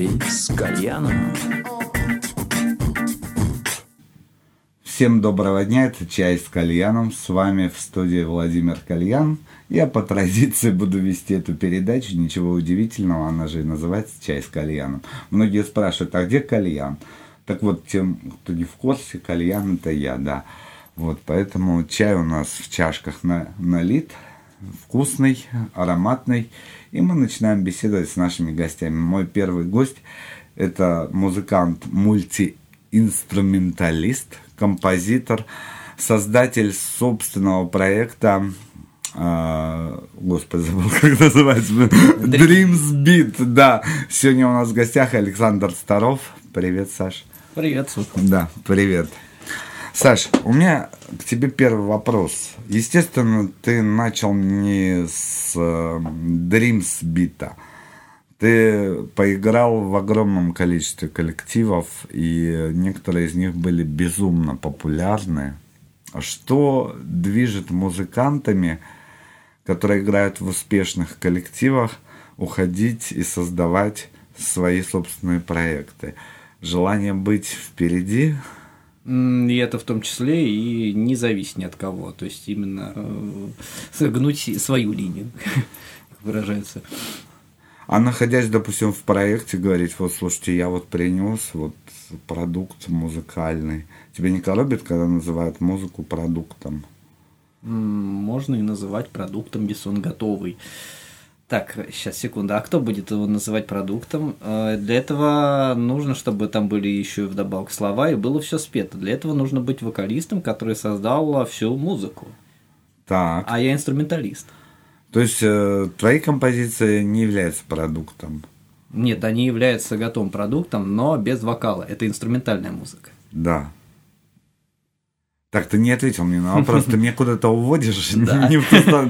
Чай с кальяном. Всем доброго дня, это «Чай с кальяном». С вами в студии Владимир Кальян. Я по традиции буду вести эту передачу. Ничего удивительного, она же и называется «Чай с кальяном». Многие спрашивают, а где кальян? Так вот, тем, кто не в курсе, кальян это я, да. Вот, поэтому чай у нас в чашках на, налит, вкусный, ароматный. И мы начинаем беседовать с нашими гостями. Мой первый гость – это музыкант, мультиинструменталист, композитор, создатель собственного проекта а, Господи, забыл, как называется. Dreams Beat, да. Сегодня у нас в гостях Александр Старов. Привет, Саш. Привет, Сука. Да, привет. Саш, у меня к тебе первый вопрос. Естественно, ты начал не с э, Dreams Beat. Ты поиграл в огромном количестве коллективов, и некоторые из них были безумно популярны. Что движет музыкантами, которые играют в успешных коллективах, уходить и создавать свои собственные проекты? Желание быть впереди? И это в том числе и не зависит ни от кого. То есть именно э, согнуть свою линию, как выражается. А находясь, допустим, в проекте, говорить, вот, слушайте, я вот принес вот продукт музыкальный. Тебя не коробит, когда называют музыку продуктом? Можно и называть продуктом, если он готовый. Так, сейчас, секунду. А кто будет его называть продуктом? Э, для этого нужно, чтобы там были еще вдобавок слова и было все спето. Для этого нужно быть вокалистом, который создал всю музыку. Так. А я инструменталист. То есть э, твои композиции не являются продуктом? Нет, они являются готовым продуктом, но без вокала. Это инструментальная музыка. Да. Так, ты не ответил мне на вопрос, ты меня куда-то уводишь, Да. Не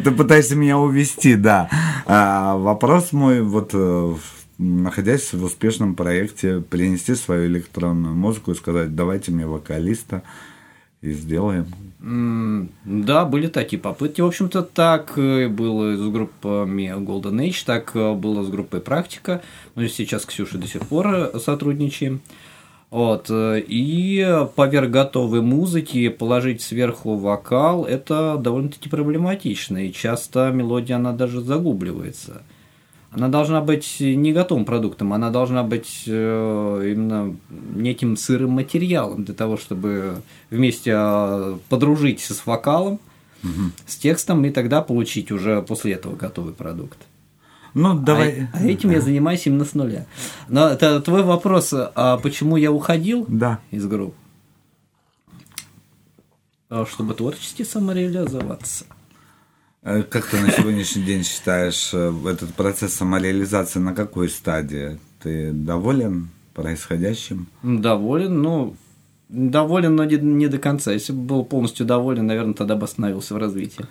ты пытаешься меня увести, да. А, вопрос мой, вот э, находясь в успешном проекте, принести свою электронную музыку и сказать, давайте мне вокалиста и сделаем. Да, были такие попытки. В общем-то, так э, было с группами Golden Age, так э, было с группой Практика. Мы сейчас с Ксюшей до сих пор сотрудничаем. Вот. э, И поверх готовой музыки положить сверху вокал – это довольно-таки проблематично. И часто мелодия, она даже загубливается. Она должна быть не готовым продуктом, она должна быть э, именно неким сырым материалом для того, чтобы вместе э, подружить с вокалом, с текстом, и тогда получить уже после этого готовый продукт. Ну, давай. А, а этим я занимаюсь именно с нуля. Но это твой вопрос, а почему я уходил Да. из групп? А, Чтобы творчески самореализоваться. Э, Как ты на сегодняшний день считаешь э, этот процесс самореализации на какой стадии? Ты доволен происходящим? Доволен, ну, доволен, но не, не до конца. Если бы был полностью доволен, наверное, тогда бы остановился в развитии.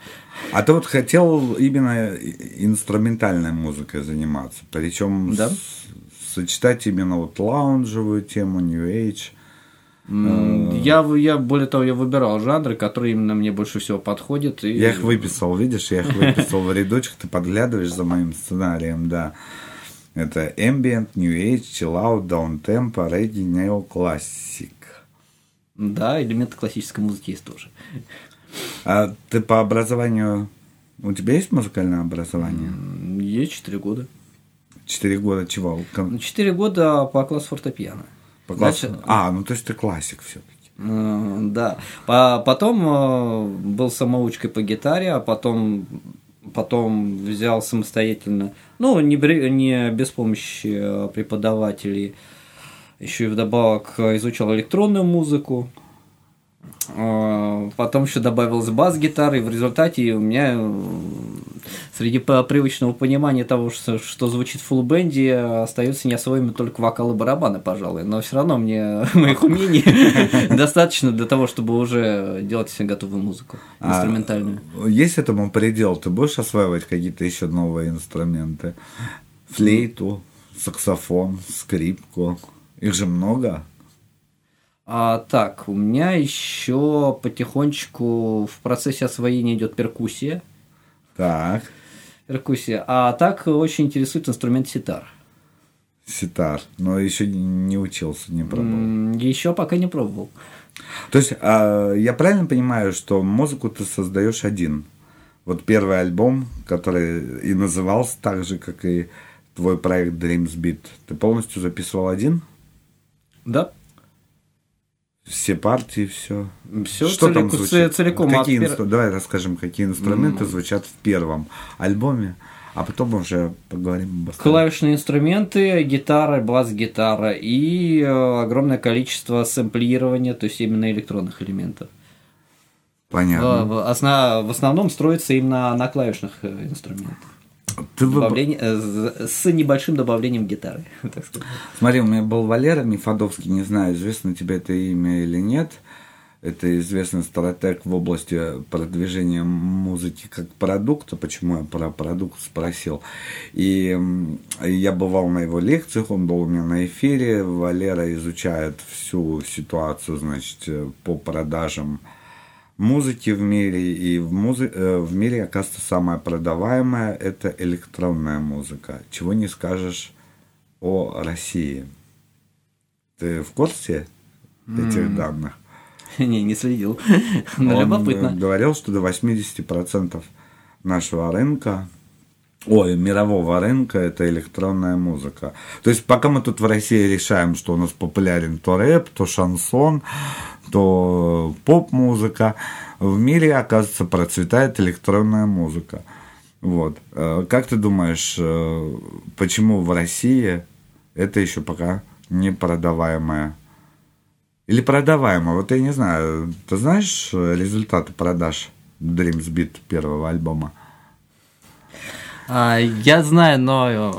А ты вот хотел именно инструментальной музыкой заниматься, причем Да. сочетать именно вот лаунжевую тему, New Age. М, Я, я, более того, я выбирал жанры, которые именно мне больше всего подходят. И... Я их выписал, видишь, я их выписал в рядочек, ты подглядываешь за моим сценарием, да. Это Ambient, New Age, Chill Out, Down Tempo, Reggae, Neo Classic. Да, элементы классической музыки есть тоже. А ты по образованию... У тебя есть музыкальное образование? Есть 4 года. Четыре года чего? Кон- 4 года по классу фортепиано. По классу? Значит, А, ну то есть ты классик все-таки. Э, Да. По- Потом э, был самоучкой по гитаре, а потом, потом взял самостоятельно, ну, не, не без помощи э, преподавателей, еще и вдобавок э, изучал электронную музыку. Э, Потом еще добавилась бас-гитара, и в результате у меня э, среди привычного понимания того, что, что звучит в фулл-бенде, остается неосвоимым только вокал и барабаны, пожалуй. Но все равно мне моих умений достаточно для того, чтобы уже делать себе готовую музыку А, инструментальную. Есть этому предел? Ты будешь осваивать какие-то еще новые инструменты? Флейту, саксофон, скрипку. Их же много. А, так, у меня еще потихонечку в процессе освоения идет перкуссия. Так. Перкуссия. А так очень интересует инструмент ситар. Ситар, но еще не учился, не пробовал. Еще пока не пробовал. То есть, а, я правильно понимаю, что музыку ты создаешь один? Вот первый альбом, который и назывался так же, как и твой проект Dreams Beat, ты полностью записывал один? Да. Все партии, все. Все что целик, там звучит? целиком. Какие инстру... Давай расскажем, какие инструменты mm. звучат в первом альбоме, а потом уже поговорим об Клавишные инструменты, гитара, бас-гитара и э, огромное количество сэмплирования, то есть именно электронных элементов. Понятно. В, основ... в основном строится именно на клавишных э, инструментах. Добавление, э, с небольшим добавлением гитары, так сказать. Смотри, у меня был Валера Мифодовский, не знаю, известно тебе это имя или нет. Это известный стратег в области продвижения музыки как продукта. Почему я про продукт спросил? И я бывал на его лекциях, он был у меня на эфире. Валера изучает всю ситуацию, значит, по продажам музыки в мире, и в, музи... Э, в мире, оказывается, самая продаваемая – это электронная музыка. Чего не скажешь о России. Ты в курсе этих mm. данных? Не, не следил. Но Он любопытно. говорил, что до 80% нашего рынка Ой, мирового рынка это электронная музыка. То есть пока мы тут в России решаем, что у нас популярен то рэп, то шансон, то поп-музыка, в мире, оказывается, процветает электронная музыка. Вот. Э, как ты думаешь, э, почему в России это еще пока не продаваемая? Или продаваемая? Вот я не знаю. Ты знаешь результаты продаж Dreams Beat первого альбома? А, я знаю, но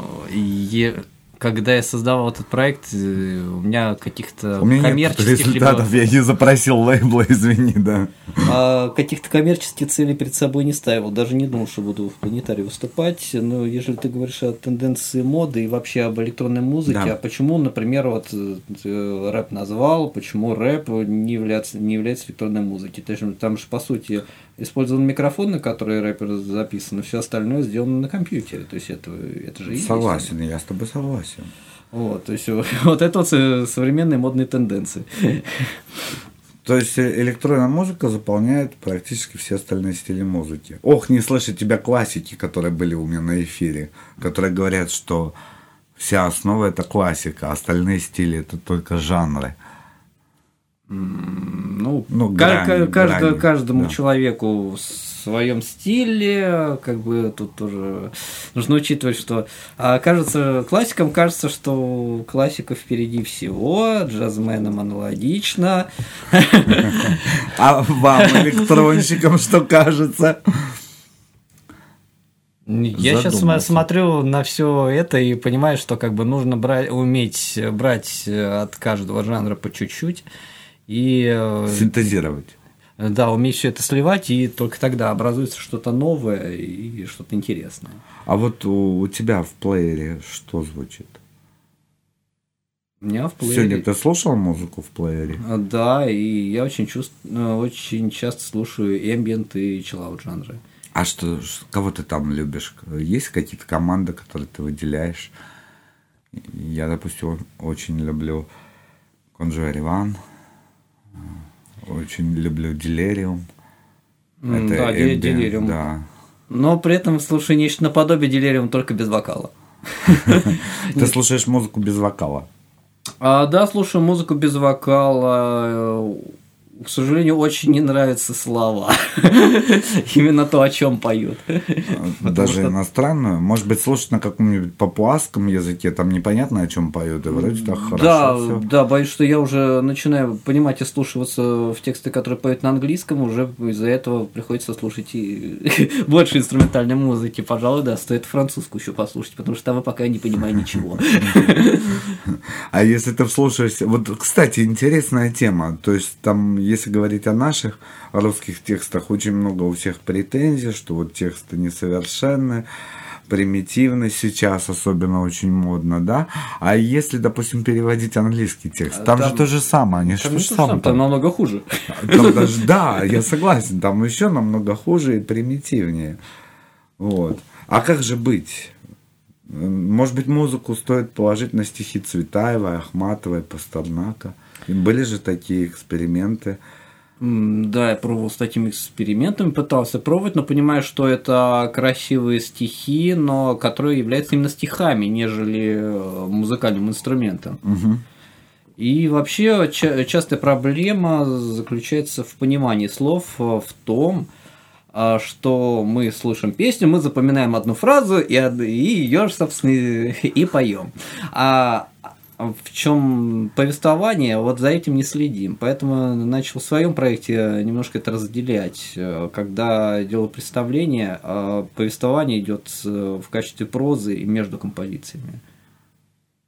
когда я создавал этот проект, э, у меня каких-то у меня коммерческих... Нет результатов, либо... я не запросил лейбла, извини, да. А, каких-то коммерческих целей перед собой не ставил, даже не думал, что буду в планетарии выступать. Но если ты говоришь о тенденции моды и вообще об электронной музыке, да. а почему, например, вот э, рэп назвал, почему рэп не является, не является электронной музыкой? То есть, там же, по сути, использован микрофон, на который рэпер записан, все остальное сделано на компьютере. То есть это, это же Согласен, есть. я с тобой согласен. Вот, то есть вот это вот современные модные тенденции. То есть электронная музыка заполняет практически все остальные стили музыки. Ох, не слышать тебя классики, которые были у меня на эфире, которые говорят, что вся основа это классика, а остальные стили это только жанры. Ну, ну грани, каждый, грани, каждому да. человеку в своем стиле, как бы тут тоже нужно учитывать, что а, кажется, классикам кажется, что классика впереди всего, джазменам аналогично. А вам, электронщикам, что кажется? Я сейчас смотрю на все это и понимаю, что как бы нужно брать, уметь брать от каждого жанра по чуть-чуть и... Э, Синтезировать. Да, уметь все это сливать, и только тогда образуется что-то новое и что-то интересное. А вот у, у тебя в плеере что звучит? У меня в плеере... Сегодня ты слушал музыку в плеере? А, да, и я очень, чувств... Э, очень часто слушаю ambient и чиллаут жанры. А что, кого ты там любишь? Есть какие-то команды, которые ты выделяешь? Я, допустим, очень люблю Conjury One, очень люблю Делириум. Это да, Делириум. Да. Но при этом слушаю нечто наподобие Делириум, только без вокала. Ты слушаешь музыку без вокала? А, да, слушаю музыку без вокала к сожалению, очень не нравятся слова. Именно то, о чем поют. Даже иностранную? Может быть, слушать на каком-нибудь папуасском языке, там непонятно, о чем поют, и вроде так хорошо. Да, всё. да, боюсь, что я уже начинаю понимать и слушаться в тексты, которые поют на английском, уже из-за этого приходится слушать и больше инструментальной музыки. Пожалуй, да, стоит французскую еще послушать, потому что там я пока не понимаю ничего. А если ты вслушаешься... Вот, кстати, интересная тема. То есть, там если говорить о наших русских текстах, очень много у всех претензий, что вот тексты несовершенны, примитивны сейчас, особенно очень модно, да. А если, допустим, переводить английский текст, там, там же то же самое, они там, что там, там намного хуже. Там даже, да, я согласен, там еще намного хуже и примитивнее. Вот. А как же быть? Может быть, музыку стоит положить на стихи Цветаевой, Ахматовой, Пастернака. И были же такие эксперименты. Да, я пробовал с такими экспериментами, пытался пробовать, но понимаю, что это красивые стихи, но которые являются именно стихами, нежели э, музыкальным инструментом. Угу. И вообще ча- частая проблема заключается в понимании слов, э, в том, э, что мы слушаем песню, мы запоминаем одну фразу и, и ее, собственно, и поем. А в чем повествование, вот за этим не следим. Поэтому начал в своем проекте немножко это разделять. Когда делаю представление, а повествование идет в качестве прозы и между композициями.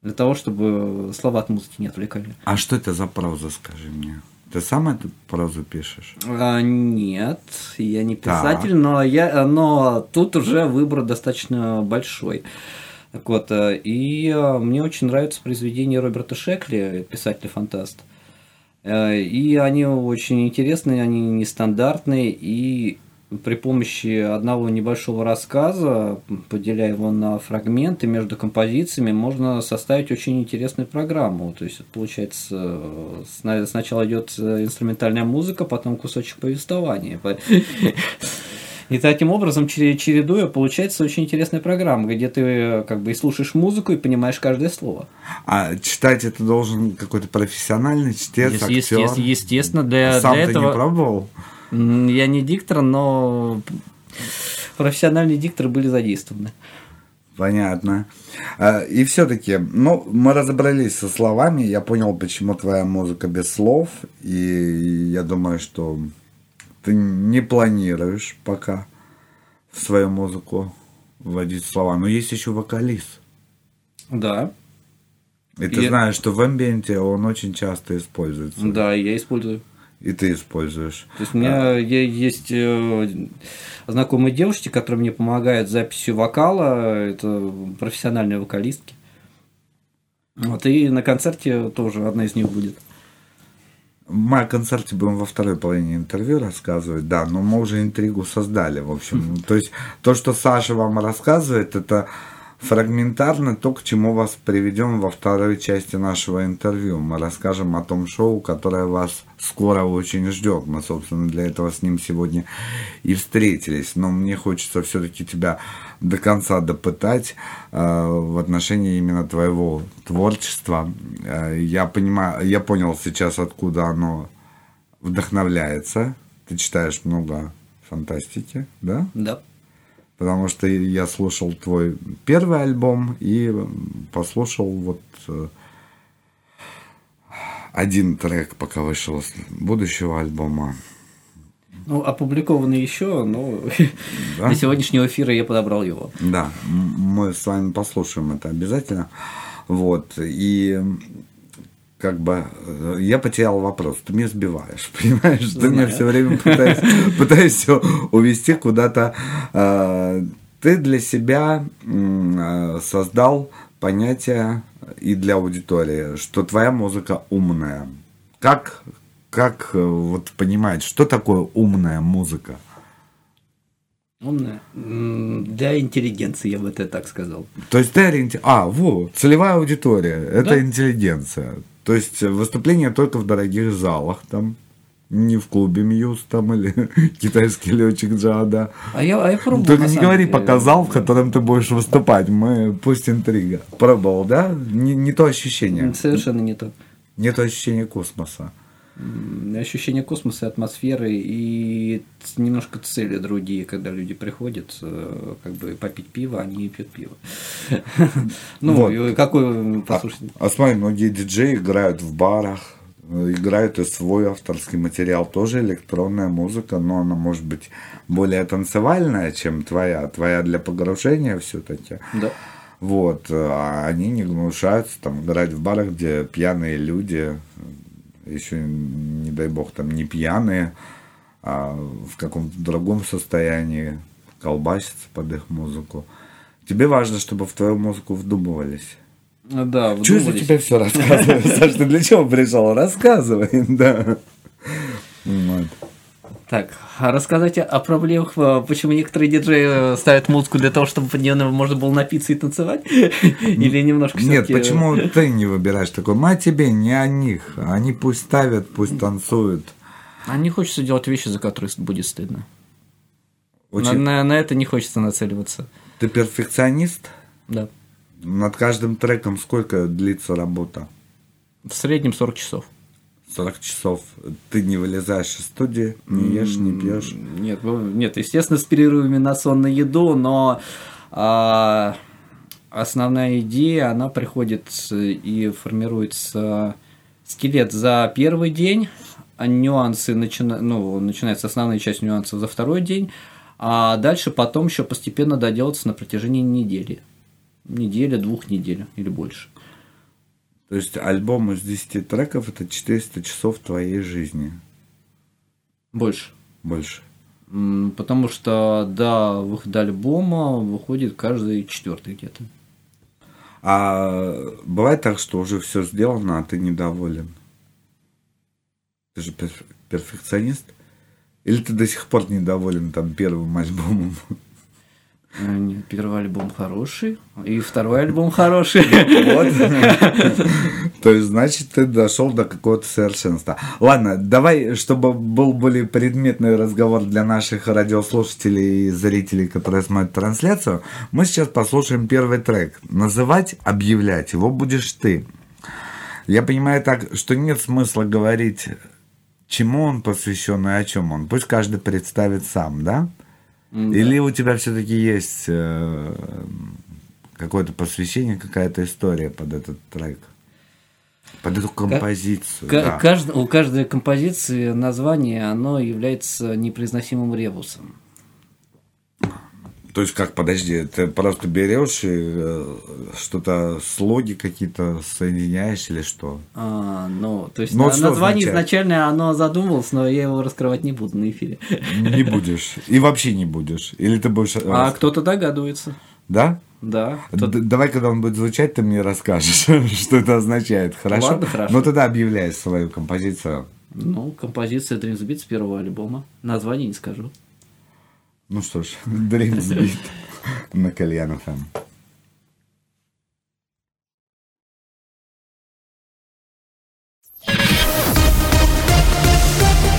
Для того, чтобы слова от музыки не отвлекали. А что это за проза, скажи мне? Ты сам эту прозу пишешь? А, нет, я не писатель, но, я, но тут уже выбор достаточно большой. Так вот, э, и э, мне очень нравятся произведения Роберта Шекли, писателя-фантаст. Э, и они очень интересные, они нестандартные, и при помощи одного небольшого рассказа, поделяя его на фрагменты между композициями, можно составить очень интересную программу. То есть, получается, сначала идет инструментальная музыка, потом кусочек повествования. И таким образом, чередуя, получается очень интересная программа, где ты как бы и слушаешь музыку и понимаешь каждое слово. А читать это должен какой-то профессиональный чтец, актер? Естественно, естественно для, Сам для ты этого... не пробовал? Я не диктор, но профессиональные дикторы были задействованы. Понятно. А, и все-таки, ну, мы разобрались со словами, я понял, почему твоя музыка без слов, и я думаю, что ты не планируешь пока в свою музыку вводить слова. Но есть еще вокалист. Да. И ты Я- знаешь, что в амбиенте он очень часто используется. Да, я использую. И ты используешь. То есть у меня е- есть э, знакомые девушки, которые мне помогают с записью вокала, это профессиональные вокалистки. Вот, и на концерте тоже одна из них будет. В моем концерте будем во второй половине интервью рассказывать, да, но мы уже интригу создали, в общем. То есть то, что Саша вам рассказывает, это фрагментарно то, к чему вас приведем во второй части нашего интервью. Мы расскажем о том шоу, которое вас скоро очень ждет. Мы, собственно, для этого с ним сегодня и встретились. Но мне хочется все-таки тебя до конца допытать э, в отношении именно твоего творчества. Э, я понимаю, я понял сейчас, откуда оно вдохновляется. Ты читаешь много фантастики, да? Да. Потому что я слушал твой первый альбом и послушал вот э, один трек, пока вышел с будущего альбома. Ну, опубликованы еще, но Да? для сегодняшнего эфира я подобрал его. Да, мы с вами послушаем это обязательно. Вот, и как бы э, я потерял вопрос, ты меня сбиваешь, понимаешь? Ты меня Знаю. все время пытаешься, пытаешься увести куда-то. э, Ты для себя э, создал понятие и для аудитории, что твоя музыка умная. Как, как э, вот понимать, что такое умная музыка? Умная. Для интеллигенции, я бы это так сказал. То есть ты ориенти... А, во, целевая аудитория. Это Да. интеллигенция. То есть выступление только в дорогих залах там. Не в клубе Мьюз там или китайский летчик Джада. А я, а я пробовал. Только не говори деле. пока зал, в котором ты будешь выступать. Мы пусть интрига. Пробовал, да? Не, не то ощущение. Совершенно не то. Нет ощущения космоса. Ощущение космоса, атмосферы и немножко цели другие, когда люди приходят, э, как бы попить пиво, они пьют пиво. Ну, Вот. какой, послушайте, А смотри, многие диджеи играют в барах, э, играют и свой авторский материал. Тоже электронная музыка, но она может быть более танцевальная, чем твоя. Твоя для погружения все-таки. да. Вот. А они не гнушаются там играть в барах, где пьяные люди, еще, не дай бог, там не пьяные, а в каком-то другом состоянии колбасятся под их музыку. Тебе важно, чтобы в твою музыку вдумывались. Да, Чего за вдумались. тебя все рассказываю? Саш, ты для чего пришел? Рассказывай, да. Вот. Так, а рассказать о проблемах, э, почему некоторые диджеи э, ставят музыку для того, чтобы под нее можно было напиться и танцевать? Или немножко Нет, почему ты не выбираешь такой? Мы о тебе, не о них. Они пусть ставят, пусть танцуют. А не хочется делать вещи, за которые будет стыдно. Очень... На, на, на это не хочется нацеливаться. Ты перфекционист? Да. Над каждым треком сколько длится работа? В среднем 40 часов. 40 часов ты не вылезаешь из студии, не ешь, не пьешь? Нет, ну, нет, естественно, с перерывами на сон на еду, но а, основная идея, она приходит и формируется скелет за первый день, а нюансы начина... ну, начинается основная часть нюансов за второй день, а дальше потом еще постепенно доделаться на протяжении недели. Недели, двух недель или больше. То есть альбом из 10 треков это 400 часов твоей жизни. Больше. Больше. Потому что до выхода альбома выходит каждый четвертый где-то. А бывает так, что уже все сделано, а ты недоволен? Ты же перфекционист? Или ты до сих пор недоволен там первым альбомом? Первый альбом хороший, и второй альбом хороший. Вот. То есть, значит, ты дошел до какого-то совершенства. Ладно, давай, чтобы был более предметный разговор для наших радиослушателей и зрителей, которые смотрят трансляцию, мы сейчас послушаем первый трек. Называть, объявлять его будешь ты. Я понимаю так, что нет смысла говорить, чему он посвящен и о чем он. Пусть каждый представит сам, да? Да. Или у тебя все-таки есть э, какое-то посвящение, какая-то история под этот трек? Под эту композицию. К- да. кажд- у каждой композиции название, оно является непроизносимым ребусом. То есть как, подожди, ты просто берешь и э, что-то слоги какие-то соединяешь или что? А, ну, то есть но на, название означает? изначально оно задумывалось, но я его раскрывать не буду на эфире. Не будешь. И вообще не будешь. Или ты будешь. А кто-то догадывается. Да? Да. Д- давай, когда он будет звучать, ты мне расскажешь, что это означает. Хорошо? Ладно, хорошо. Ну тогда объявляй свою композицию. Ну, композиция Dreams Beat с первого альбома. Название не скажу. Ну что ж, Dreams Beat на Кальян ФМ.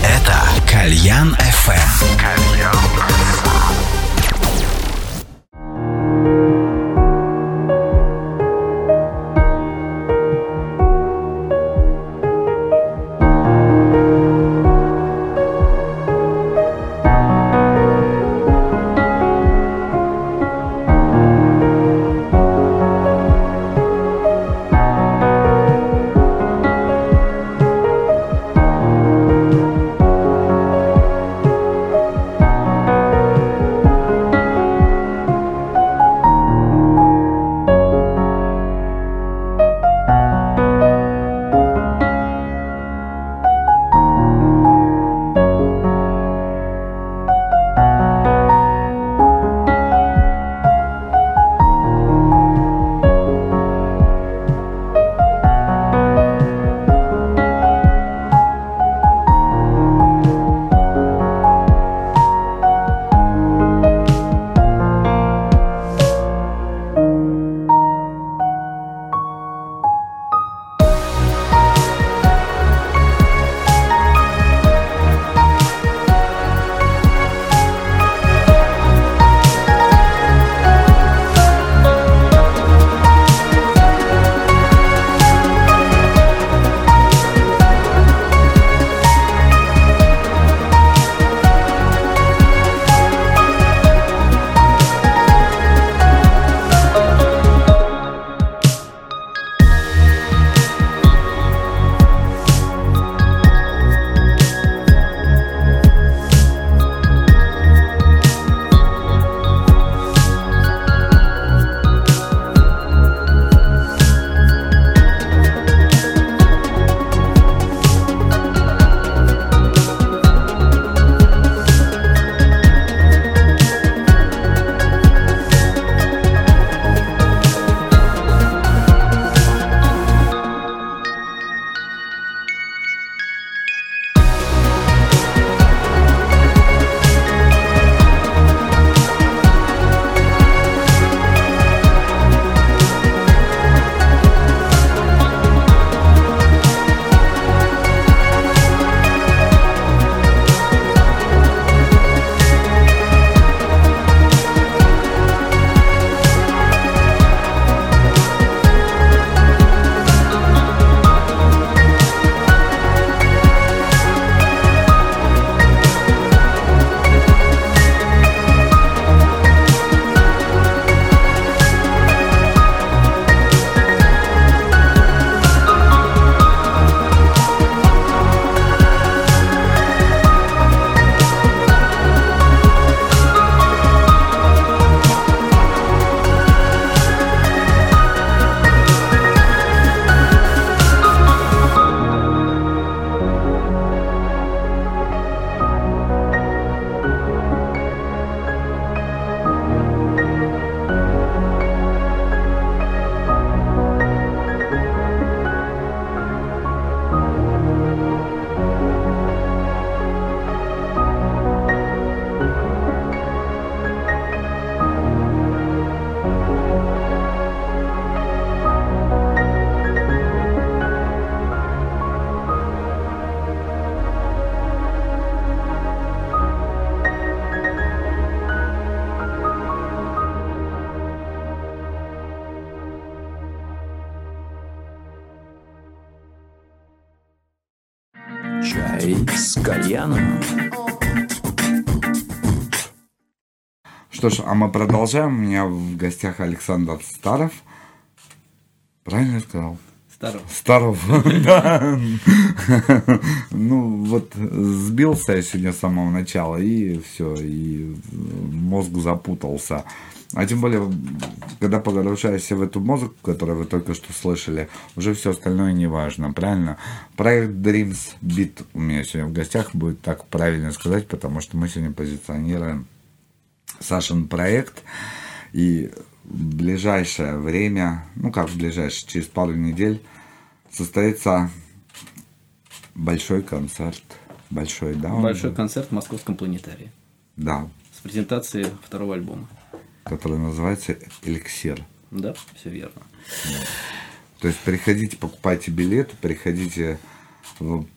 Это Кальян ФМ. Кальян ФМ. А мы продолжаем. У меня в гостях Александр Старов. Правильно я сказал? Старого. Старов, да. Ну, вот сбился я сегодня с самого начала, и все, и мозг запутался. А тем более, когда погружаешься в эту музыку, которую вы только что слышали, уже все остальное не важно, правильно? Проект Dreams Beat у меня сегодня в гостях будет так правильно сказать, потому что мы сегодня позиционируем Сашин проект. И в ближайшее время, ну как в ближайшее, через пару недель состоится большой концерт. Большой, да? Большой был? концерт в Московском планетарии Да, с презентацией второго альбома. который называется «Эликсир». Да, все верно. То есть приходите, покупайте билеты, приходите,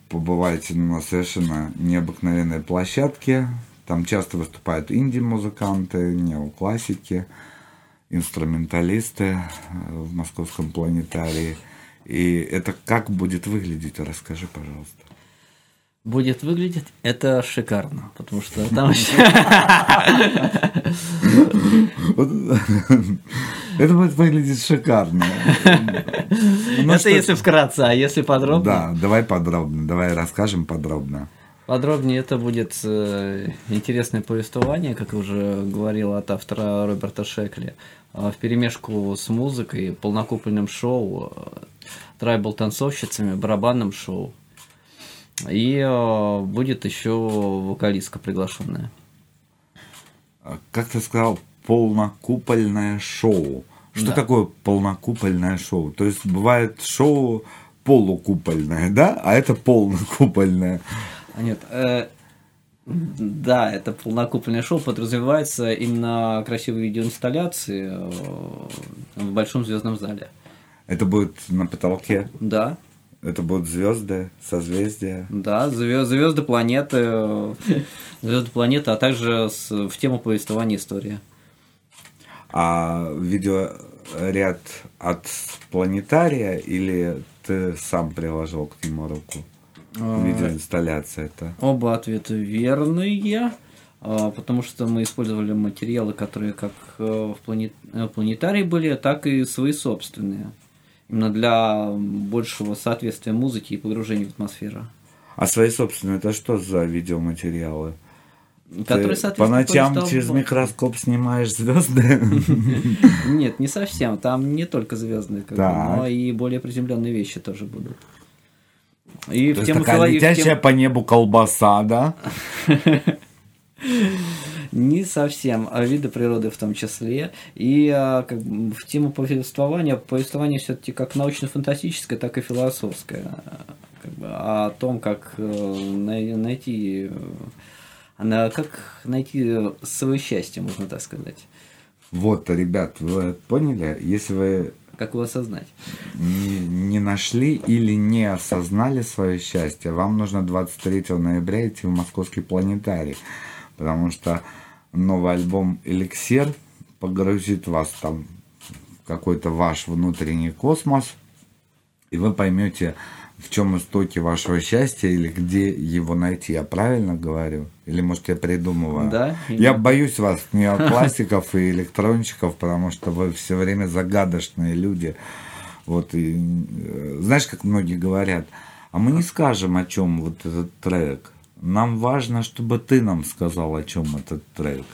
побывайте на совершенно необыкновенной площадке. Там часто выступают инди-музыканты, неоклассики, инструменталисты э, в московском планетарии. И это как будет выглядеть, расскажи, пожалуйста. Будет выглядеть это шикарно, потому что там Это будет выглядеть шикарно. Ну Это если вкратце, а если подробно? Да, давай подробно, давай расскажем подробно. Подробнее это будет э, интересное повествование, как уже говорил от автора Роберта Шекли, в перемешку с музыкой, полнокупольным шоу, э, трайбл танцовщицами, барабанным шоу. И э, будет еще вокалистка приглашенная. А Как ты сказал, полнокупольное шоу. Что Да. такое полнокупольное шоу? То есть бывает шоу полукупольное, да? А это полнокупольное. А нет, э, да, это полнокупольное шоу подразумевается именно красивые видеоинсталляции э, в большом звездном зале. Это будет на потолке. Да, Это будут звезды, созвездия. Да, звезды планеты, звезды планеты, а также с- в тему повествования истории. А видеоряд от планетария или ты сам приложил к нему руку? А, Видеоинсталляция это. Оба ответа верные, а, потому что мы использовали материалы, которые как э, в плане- э, планетарии были, так и свои собственные. Именно для большего соответствия музыке и погружения в атмосферу. А свои собственные, это что за видеоматериалы? Которые Ты по ночам через микроскоп снимаешь звезды? Нет, не совсем. Там не только Так. но и более приземленные вещи тоже будут. И То в тему такая фило- летящая по небу колбаса, да? Не совсем, а виды природы в том числе. И а, как в тему повествования, повествование все-таки как научно-фантастическое, так и философское. А, Как бы, о том, как э, най- найти, э, на- как найти свое счастье, можно так сказать. Вот, ребят, вы поняли? Если вы Как его осознать. не, не нашли или не осознали свое счастье, вам нужно 23 ноября идти в московский планетарий, потому что новый альбом «Эликсир» погрузит вас там в какой-то ваш внутренний космос, и вы поймете, в чем истоки вашего счастья или где его найти. Я правильно говорю? Или, может, я придумываю? Да, Я именно. боюсь вас, неоклассиков и электронщиков, потому что вы все время загадочные люди. Вот, и, э, знаешь, как многие говорят, а мы не скажем, о чем вот этот трек. Нам важно, чтобы ты нам сказал, о чем этот трек.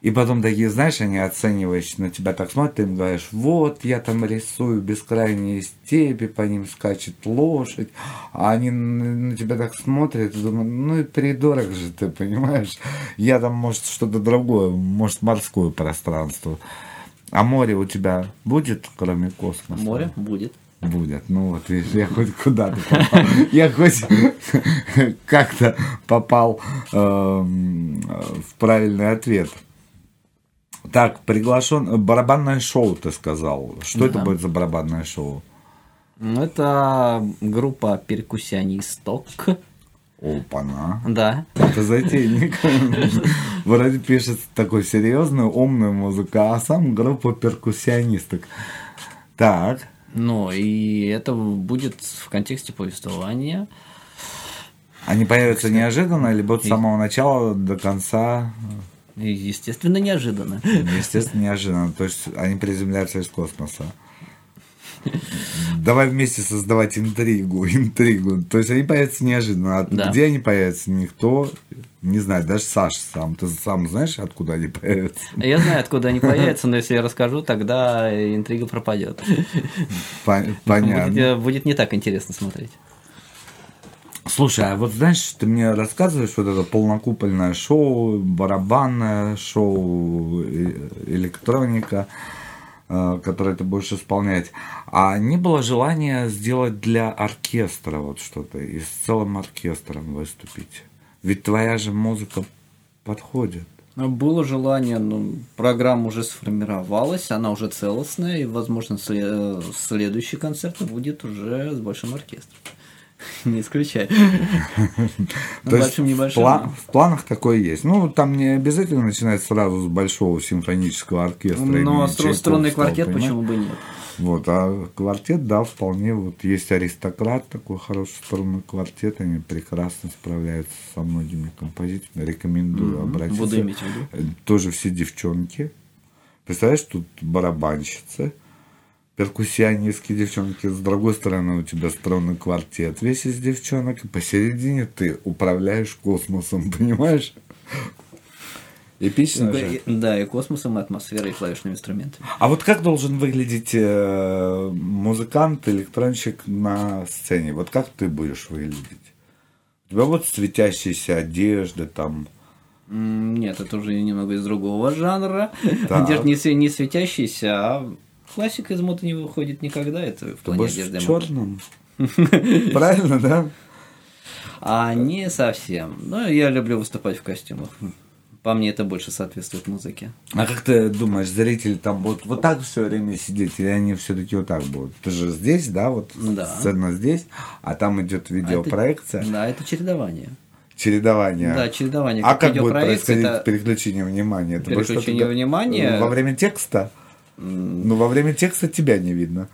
И потом такие, знаешь, они оценивающие на тебя так смотрят, ты им говоришь, вот, я там рисую бескрайние степи, по ним скачет лошадь, а они на на тебя так смотрят, и думают, ну и придурок же ты, понимаешь? Я там, может, что-то другое, может, морское пространство. А море у тебя будет, кроме космоса? Море будет. Будет. Ну вот, видишь, я хоть куда-то попал. Я хоть как-то попал эм, в правильный ответ. Так, приглашен барабанное шоу, ты сказал. Что это Да. будет за барабанное шоу? Ну, Это группа перкуссионисток. Опана. Да. Это затейник. Вроде пишет такой серьезную, умную музыку, а сам группа перкуссионисток. Так. Ну, и это будет в контексте повествования. Они появятся неожиданно, либо с И- самого начала до конца, естественно, неожиданно. естественно, неожиданно. То есть они приземляются из космоса. Давай вместе создавать интригу, интригу. То есть они появятся неожиданно. А Да. где они появятся, никто не знает. Даже Саша сам. Ты сам знаешь, откуда они появятся? Я знаю, откуда они появятся, но если я расскажу, тогда интрига пропадет. Пон- Понятно. Будет, э, будет не так интересно смотреть. Слушай, а вот знаешь, ты мне рассказываешь вот это полнокупольное шоу, барабанное шоу, э, электроника, э, которое ты будешь исполнять. А не было желания сделать для оркестра вот что-то и с целым оркестром выступить? Ведь твоя же музыка подходит. Ну, Было желание, но программа уже сформировалась, она уже целостная, и, возможно, сле- следующий концерт будет уже с большим оркестром. Не исключаю. Ну, То есть в, планах такое есть. Ну, там не обязательно начинать сразу с большого симфонического оркестра. Но стру- струнный квартет почему бы нет? Вот, а квартет, да, вполне, вот есть аристократ, такой хороший струнный квартет, они прекрасно справляются со многими композициями, рекомендую обратиться. Буду иметь в виду. Тоже все девчонки. Представляешь, тут барабанщицы, перкуссионистки девчонки, с другой стороны у тебя струнный квартет, весь из девчонок, и посередине ты управляешь космосом, понимаешь? Эпично же. И- Да, и космосом, и атмосферой, и клавишными инструментами. А вот как должен выглядеть э, музыкант, электронщик на сцене? Вот как ты будешь выглядеть? У тебя вот светящаяся одежда там. Нет, это уже немного из другого жанра. Одежда не, не светящаяся, а классика из моды не выходит никогда. Это в плане одежды. в черном. Правильно, да? А не совсем. Но я люблю выступать в костюмах. По мне это больше соответствует музыке. А как ты думаешь, зрители там будут вот так все время сидеть, или они все-таки вот так будут? Ты же здесь, да, вот Да. сцена здесь, а там идет видеопроекция, Да, это чередование. чередование. Да, чередование. А как будет видеопроекция, происходить это- переключение внимания? Это будет Переключение внимания? Во время текста? Ну, во время текста тебя не видно.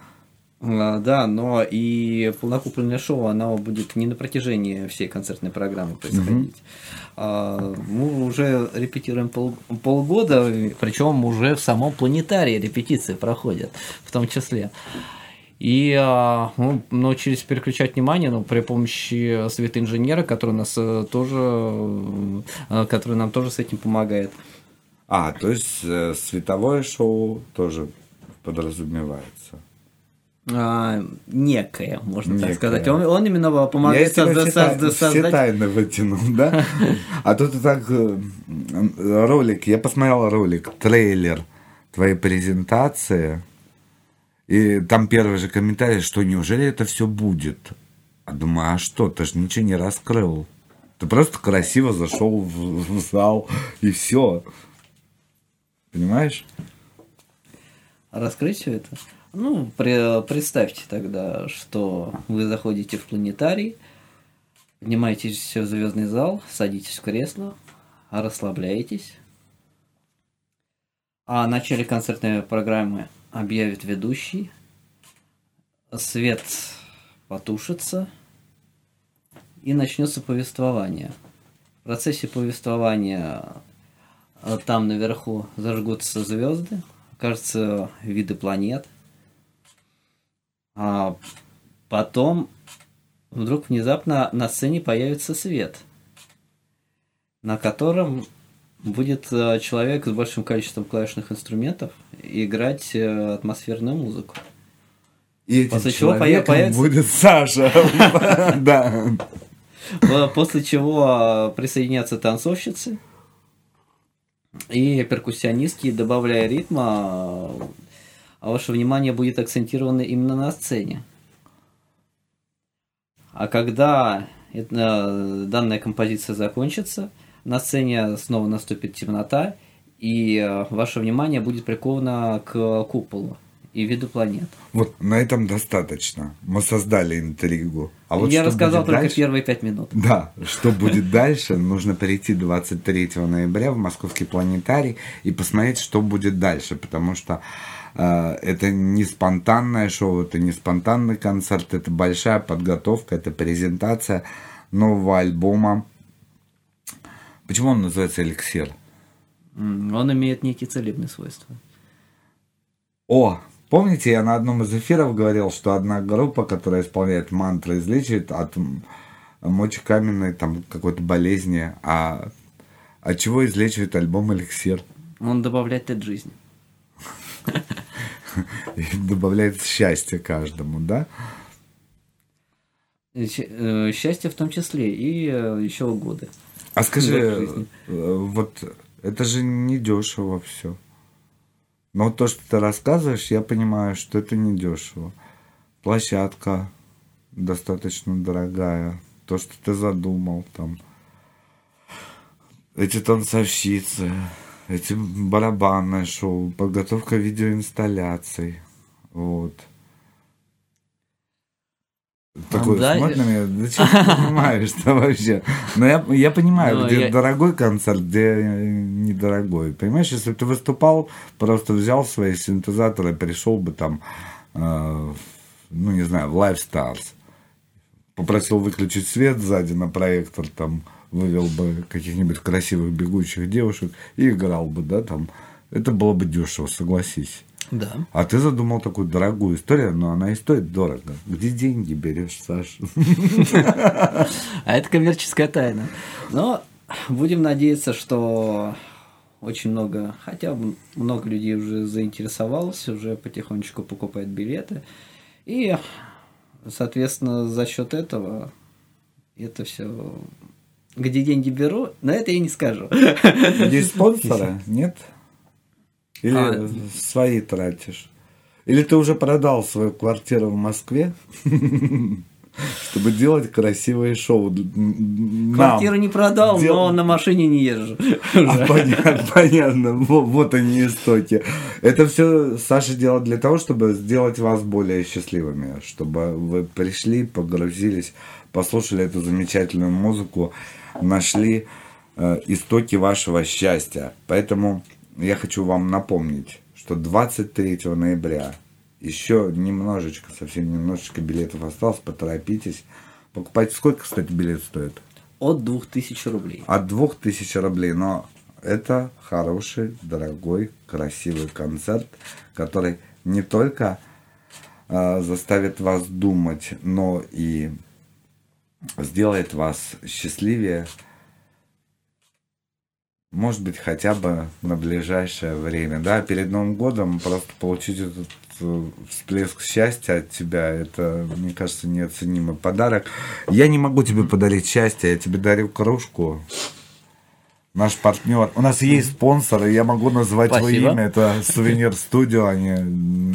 А, Да, но и полнокупольное шоу, оно будет не на протяжении всей концертной программы происходить. А, Мы уже репетируем пол- полгода, причем уже в самом планетарии репетиции проходят, в том числе. И а, ну, научились переключать внимание ну, при помощи светоинженера, который нас э, тоже, э, который нам тоже с этим помогает. А, то есть э, световое шоу тоже подразумевается. А, некое, можно Некое. так сказать. Он, он именно помогает Я созда- все, созда- все создать тайны вытянул, да? А тут так э, ролик, я посмотрел ролик, трейлер твоей презентации, и там первый же комментарий, что неужели это все будет? А думаю, а что, ты же ничего не раскрыл. Ты просто красиво зашел в, в зал, и все. Понимаешь? раскрыть все это. Ну, пре- представьте тогда, что вы заходите в планетарий, поднимаетесь в звездный зал, садитесь в кресло, расслабляетесь. А в начале концертной программы объявит ведущий, свет потушится, и начнется повествование. В процессе повествования там наверху зажгутся звезды, окажутся виды планет. А потом вдруг внезапно на сцене появится свет, на котором будет э, человек с большим количеством клавишных инструментов играть э, атмосферную музыку. И этим После чего появится- будет Саша. Да. По- После чего э, присоединятся танцовщицы и перкуссионистки, добавляя ритма, а ваше внимание будет акцентировано именно на сцене. А когда это- э, данная композиция закончится, на сцене снова наступит темнота, и э, ваше внимание будет приковано к куполу и виду планет. Вот на этом достаточно. Мы создали интригу. А вот Я рассказал только дальше? первые пять минут. Да, что будет дальше, нужно перейти 23 ноября в Московский планетарий и посмотреть, что будет дальше, потому что э, это не спонтанное шоу, это не спонтанный концерт, это большая подготовка, это презентация нового альбома. Почему он называется «Эликсир»? Он имеет некие целебные свойства. О, помните, я на одном из эфиров говорил, что одна группа, которая исполняет мантры, излечивает от мочекаменной там какой-то болезни, а от чего излечивает альбом «Эликсир»? Он добавляет от жизни. И добавляет счастье каждому, да? Э, Счастье в том числе и э, еще годы. А скажи, э, вот это же не дешево все. Но то, что ты рассказываешь, я понимаю, что это не дешево. Площадка достаточно дорогая. То, что ты задумал там. Эти танцовщицы, эти барабанное шоу, подготовка видеоинсталляций. Вот. Такой да, смотрит на меня, да что ты понимаешь-то вообще? Но я, я понимаю, Ну, где я- дорогой концерт, где э, недорогой. Понимаешь, если бы ты выступал, просто взял свои синтезаторы, пришел бы там, э, ну не знаю, в Live Stars, попросил выключить свет сзади на проектор, там, вывел бы каких-нибудь красивых бегущих девушек и играл бы, да, там. Это было бы дешево, согласись. Да. А ты задумал такую дорогую историю, но она и стоит дорого. Где деньги берешь, Саш? А это коммерческая тайна. Но будем надеяться, что очень много, хотя много людей уже заинтересовалось, уже потихонечку покупают билеты. И, соответственно, за счет этого это все. Где деньги беру, на это я не скажу. Есть спонсоры? Нет? Или А. свои тратишь? Или ты уже продал свою квартиру в Москве, чтобы делать красивые шоу? Квартиру не продал, но на машине не езжу. А, понятно, понятно. Во- Вот они истоки. Это все Саша делал для того, чтобы сделать вас более счастливыми, чтобы вы пришли, погрузились, послушали эту замечательную музыку, нашли э, истоки вашего счастья. Поэтому я хочу вам напомнить, что 23 ноября еще немножечко, совсем немножечко билетов осталось, поторопитесь. Покупайте. Сколько, кстати, билет стоит? От 2000 рублей. от 2000 рублей, но это хороший, дорогой, красивый концерт, который не только э, заставит вас думать, но и сделает вас счастливее, может быть, хотя бы на ближайшее время. Да, перед Новым годом просто получить этот э, всплеск счастья от тебя, это, мне кажется, неоценимый подарок. Я не могу тебе подарить счастье, я тебе дарю кружку. Наш партнер. У нас есть спонсоры, я могу назвать его Спасибо. имя. Это сувенир студио, они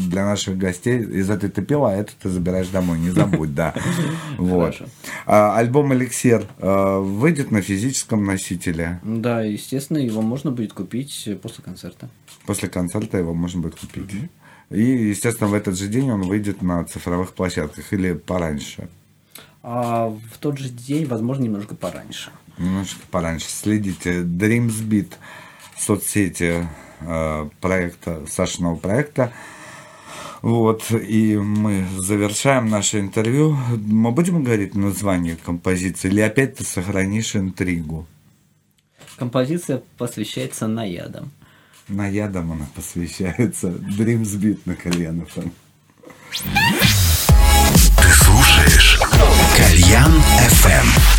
для наших гостей. Из этой ты пила, а эту ты забираешь домой, не забудь, да. Вот. А, Альбом «Эликсир» э, выйдет на физическом носителе. Да, естественно, его можно будет купить после концерта. После концерта его можно будет купить. И, естественно, в этот же день он выйдет на цифровых площадках или пораньше. А в тот же день, возможно, немножко пораньше. Немножко пораньше. Следите. Dreamsbeat соцсети э, проекта, Сашиного проекта. Вот, и мы завершаем наше интервью. Мы будем говорить название композиции, или опять ты сохранишь интригу? Композиция посвящается наядам. На ядом она посвящается. Dreamsbeat на коленах. Ты слушаешь Кальян FM.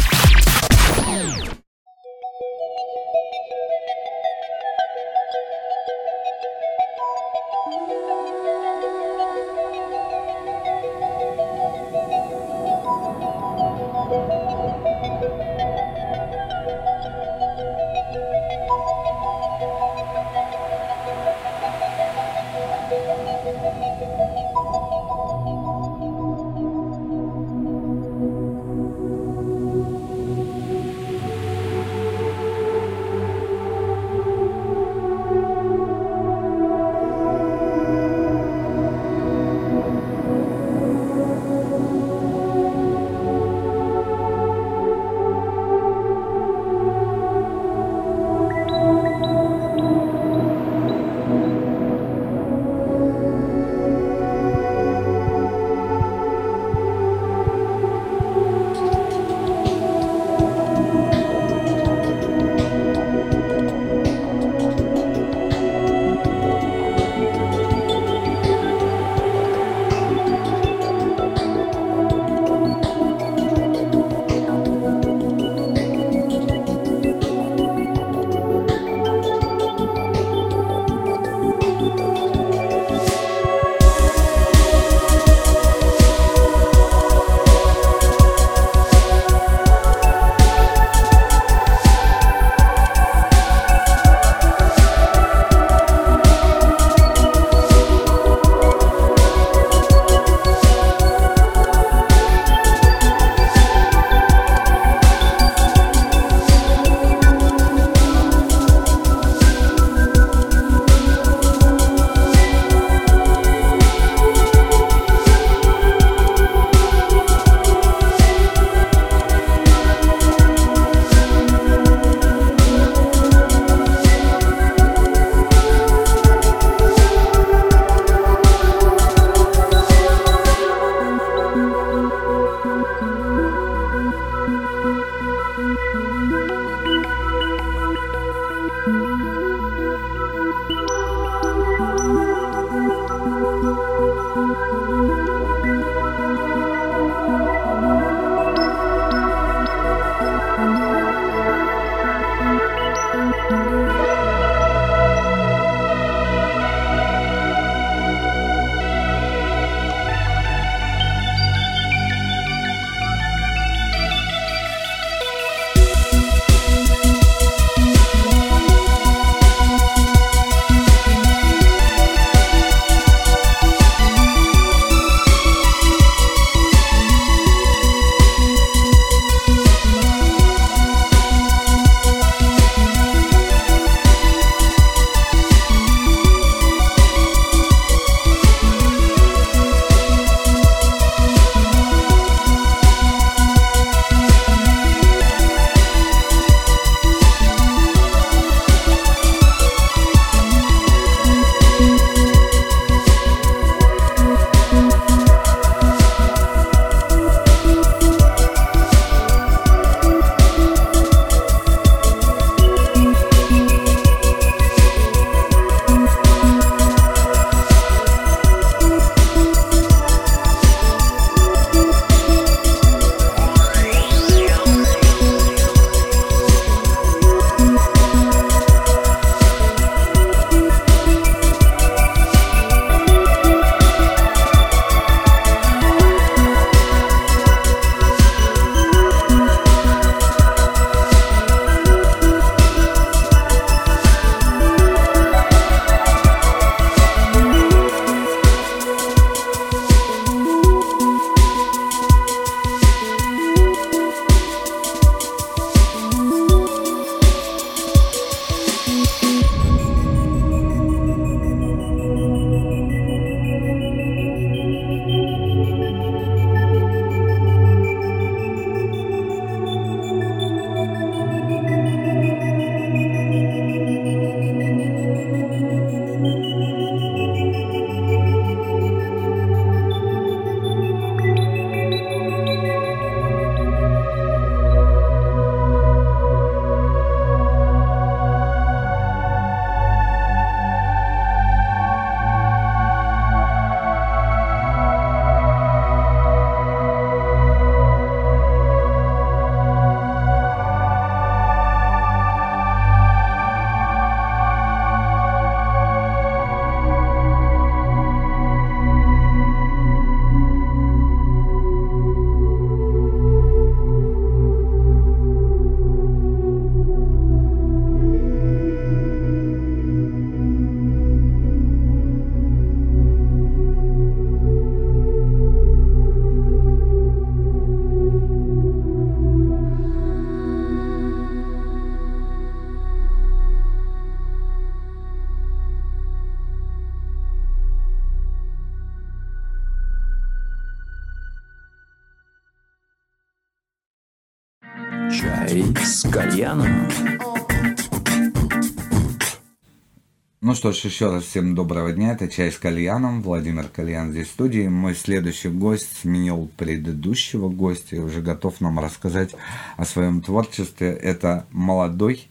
Что ж, еще раз всем доброго дня. Это «Чай с кальяном». Владимир Кальян здесь в студии. Мой следующий гость сменил предыдущего гостя и уже готов нам рассказать о своем творчестве. Это молодой,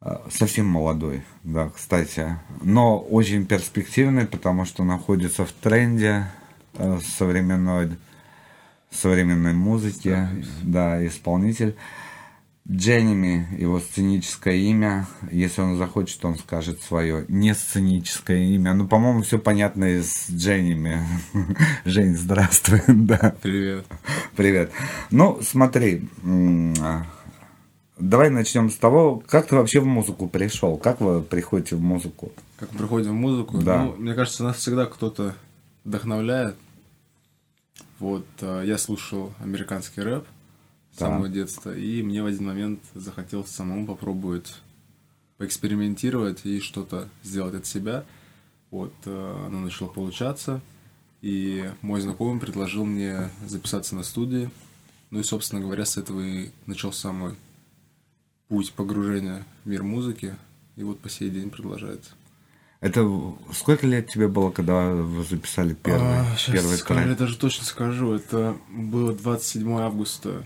э, совсем молодой, да, кстати, но очень перспективный, потому что находится в тренде э, современной, современной музыки, да, исполнитель. Дженними, его сценическое имя. Если он захочет, он скажет свое не сценическое имя. Ну, по-моему, все понятно из Дженними. Жень, здравствуй. да. Привет. Привет. Ну, смотри, а, давай начнем с того, как ты вообще в музыку пришел? Как вы приходите в музыку? Как мы приходим в музыку? Да. Ну, мне кажется, нас всегда кто-то вдохновляет. Вот, а, я слушал американский рэп с Да. самого детства, и мне в один момент захотелось самому попробовать поэкспериментировать и что-то сделать от себя. Вот, э, оно начало получаться, и мой знакомый предложил мне записаться на студии. Ну и, собственно говоря, с этого и начался мой путь погружения в мир музыки, и вот по сей день продолжается. Это сколько лет тебе было, когда вы записали первый, А, первый Я трек? даже точно скажу. Это было 27 августа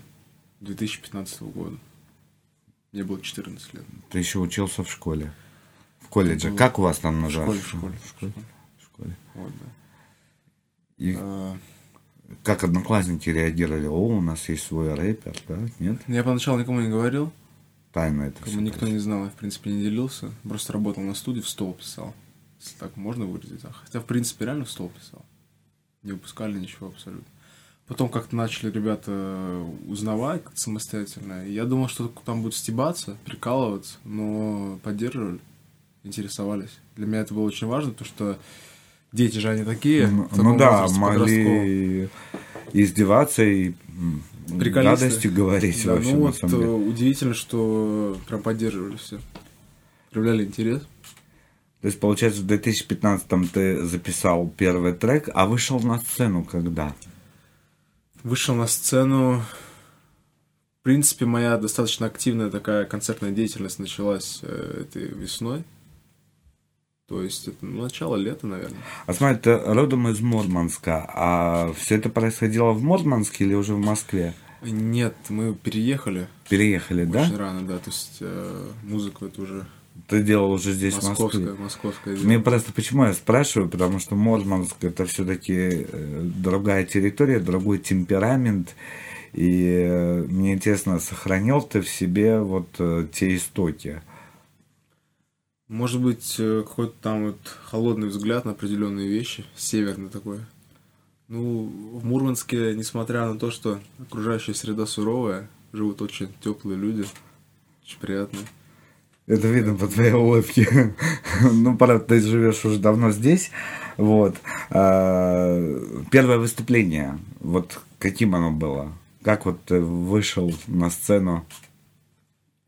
2015 года. Мне было 14 лет. Ты еще учился в школе. В колледже. Ну, Как у вас там В называется? школе, в школе. в школе. В школе. Вот, да. И А, как одноклассники реагировали? О, у нас есть свой рэпер, да? Нет? Я поначалу никому не говорил, Тайна это кому никто просто. не знал, я, в принципе, не делился. Просто работал на студии, в стол писал. Если так можно выразить. Хотя, в принципе, реально в стол писал. Не выпускали ничего абсолютно. Потом как-то начали ребята узнавать как-то самостоятельно. Я думал, что там будут стебаться, прикалываться, но поддерживали, интересовались. Для меня это было очень важно, потому что дети же они такие. Ну, ну да, могли издеваться и Приколисты. гадости говорить Да, вообще ну на вот самом деле. э, удивительно, что прям поддерживали все. Проявляли интерес. То есть, получается, в 2015-м ты записал первый трек, а вышел на сцену когда? Вышел на сцену. В принципе, моя достаточно активная такая концертная деятельность началась э, этой весной. То есть это ну, начало лета, наверное. А смотри, ты родом из Мурманска, а все это происходило в Мурманске или уже в Москве? Нет, мы переехали Переехали, да? очень рано, да. То есть э, музыку это уже Ты делал уже здесь, в московская, Москве? московская. Мне просто почему я спрашиваю, потому что Мурманск это все-таки другая территория, другой темперамент. И э, мне интересно, сохранил ты в себе вот э, те истоки? Может быть, э, какой-то там вот холодный взгляд на определенные вещи, северный такой. Ну, в Мурманске, несмотря на то, что окружающая среда суровая, живут очень теплые люди, очень приятные. Это видно по твоей улыбке. ну, правда, ты живешь уже давно здесь. Вот. А, Первое выступление, вот каким оно было? Как вот ты вышел на сцену?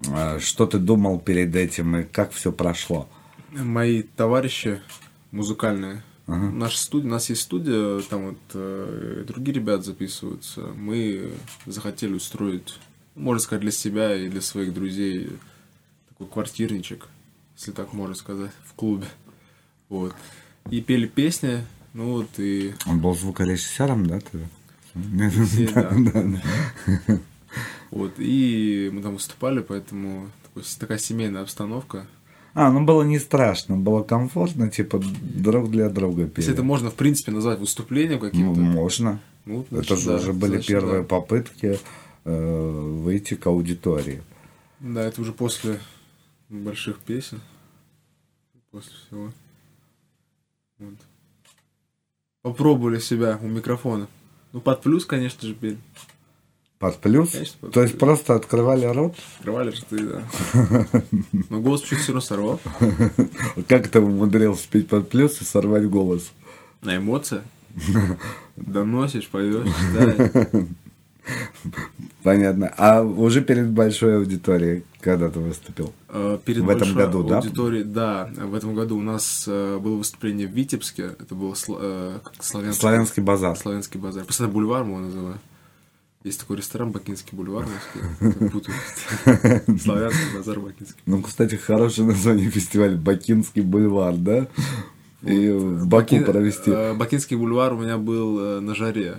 А, Что ты думал перед этим и как все прошло? Мои товарищи музыкальные, наша студия, у нас есть студия, там вот э, другие ребята записываются. Мы захотели устроить, можно сказать, для себя и для своих друзей такой квартирничек, если так можно сказать, в клубе. Вот. И пели песни, ну вот и Он был звукорежиссером, да? Ты? Все, да. Вот, и мы там выступали, поэтому такая семейная обстановка. А, ну было не страшно, было комфортно, типа друг для друга пели. Если это можно, в принципе, назвать выступлением Ну, каким-то. можно. ну, Это значит, же да, уже были значит, первые да. попытки э, выйти к аудитории. Да, это уже после больших песен. После всего. Вот. Попробовали себя у микрофона. Ну, под плюс, конечно же, пели. Под плюс? Конечно, под То есть плюс. просто открывали рот? Открывали рты, да. Но голос чуть все равно сорвал. Как ты умудрился спеть под плюс и сорвать голос? На эмоции. Доносишь, поешь, читаешь. Понятно. А уже перед большой аудиторией, когда ты выступил? Э, Перед В этом году, да? аудиторией, да? в этом году у нас э, было выступление в Витебске. Это был славянский, Славянский базар. славянский базар. Постоянно бульвар мы его называем. Есть такой ресторан Бакинский бульвар. Славянский базар Бакинский. Ну, кстати, хорошее название фестиваля Бакинский бульвар, да? И в Баку провести. э, Бакинский бульвар у меня был э, на жаре.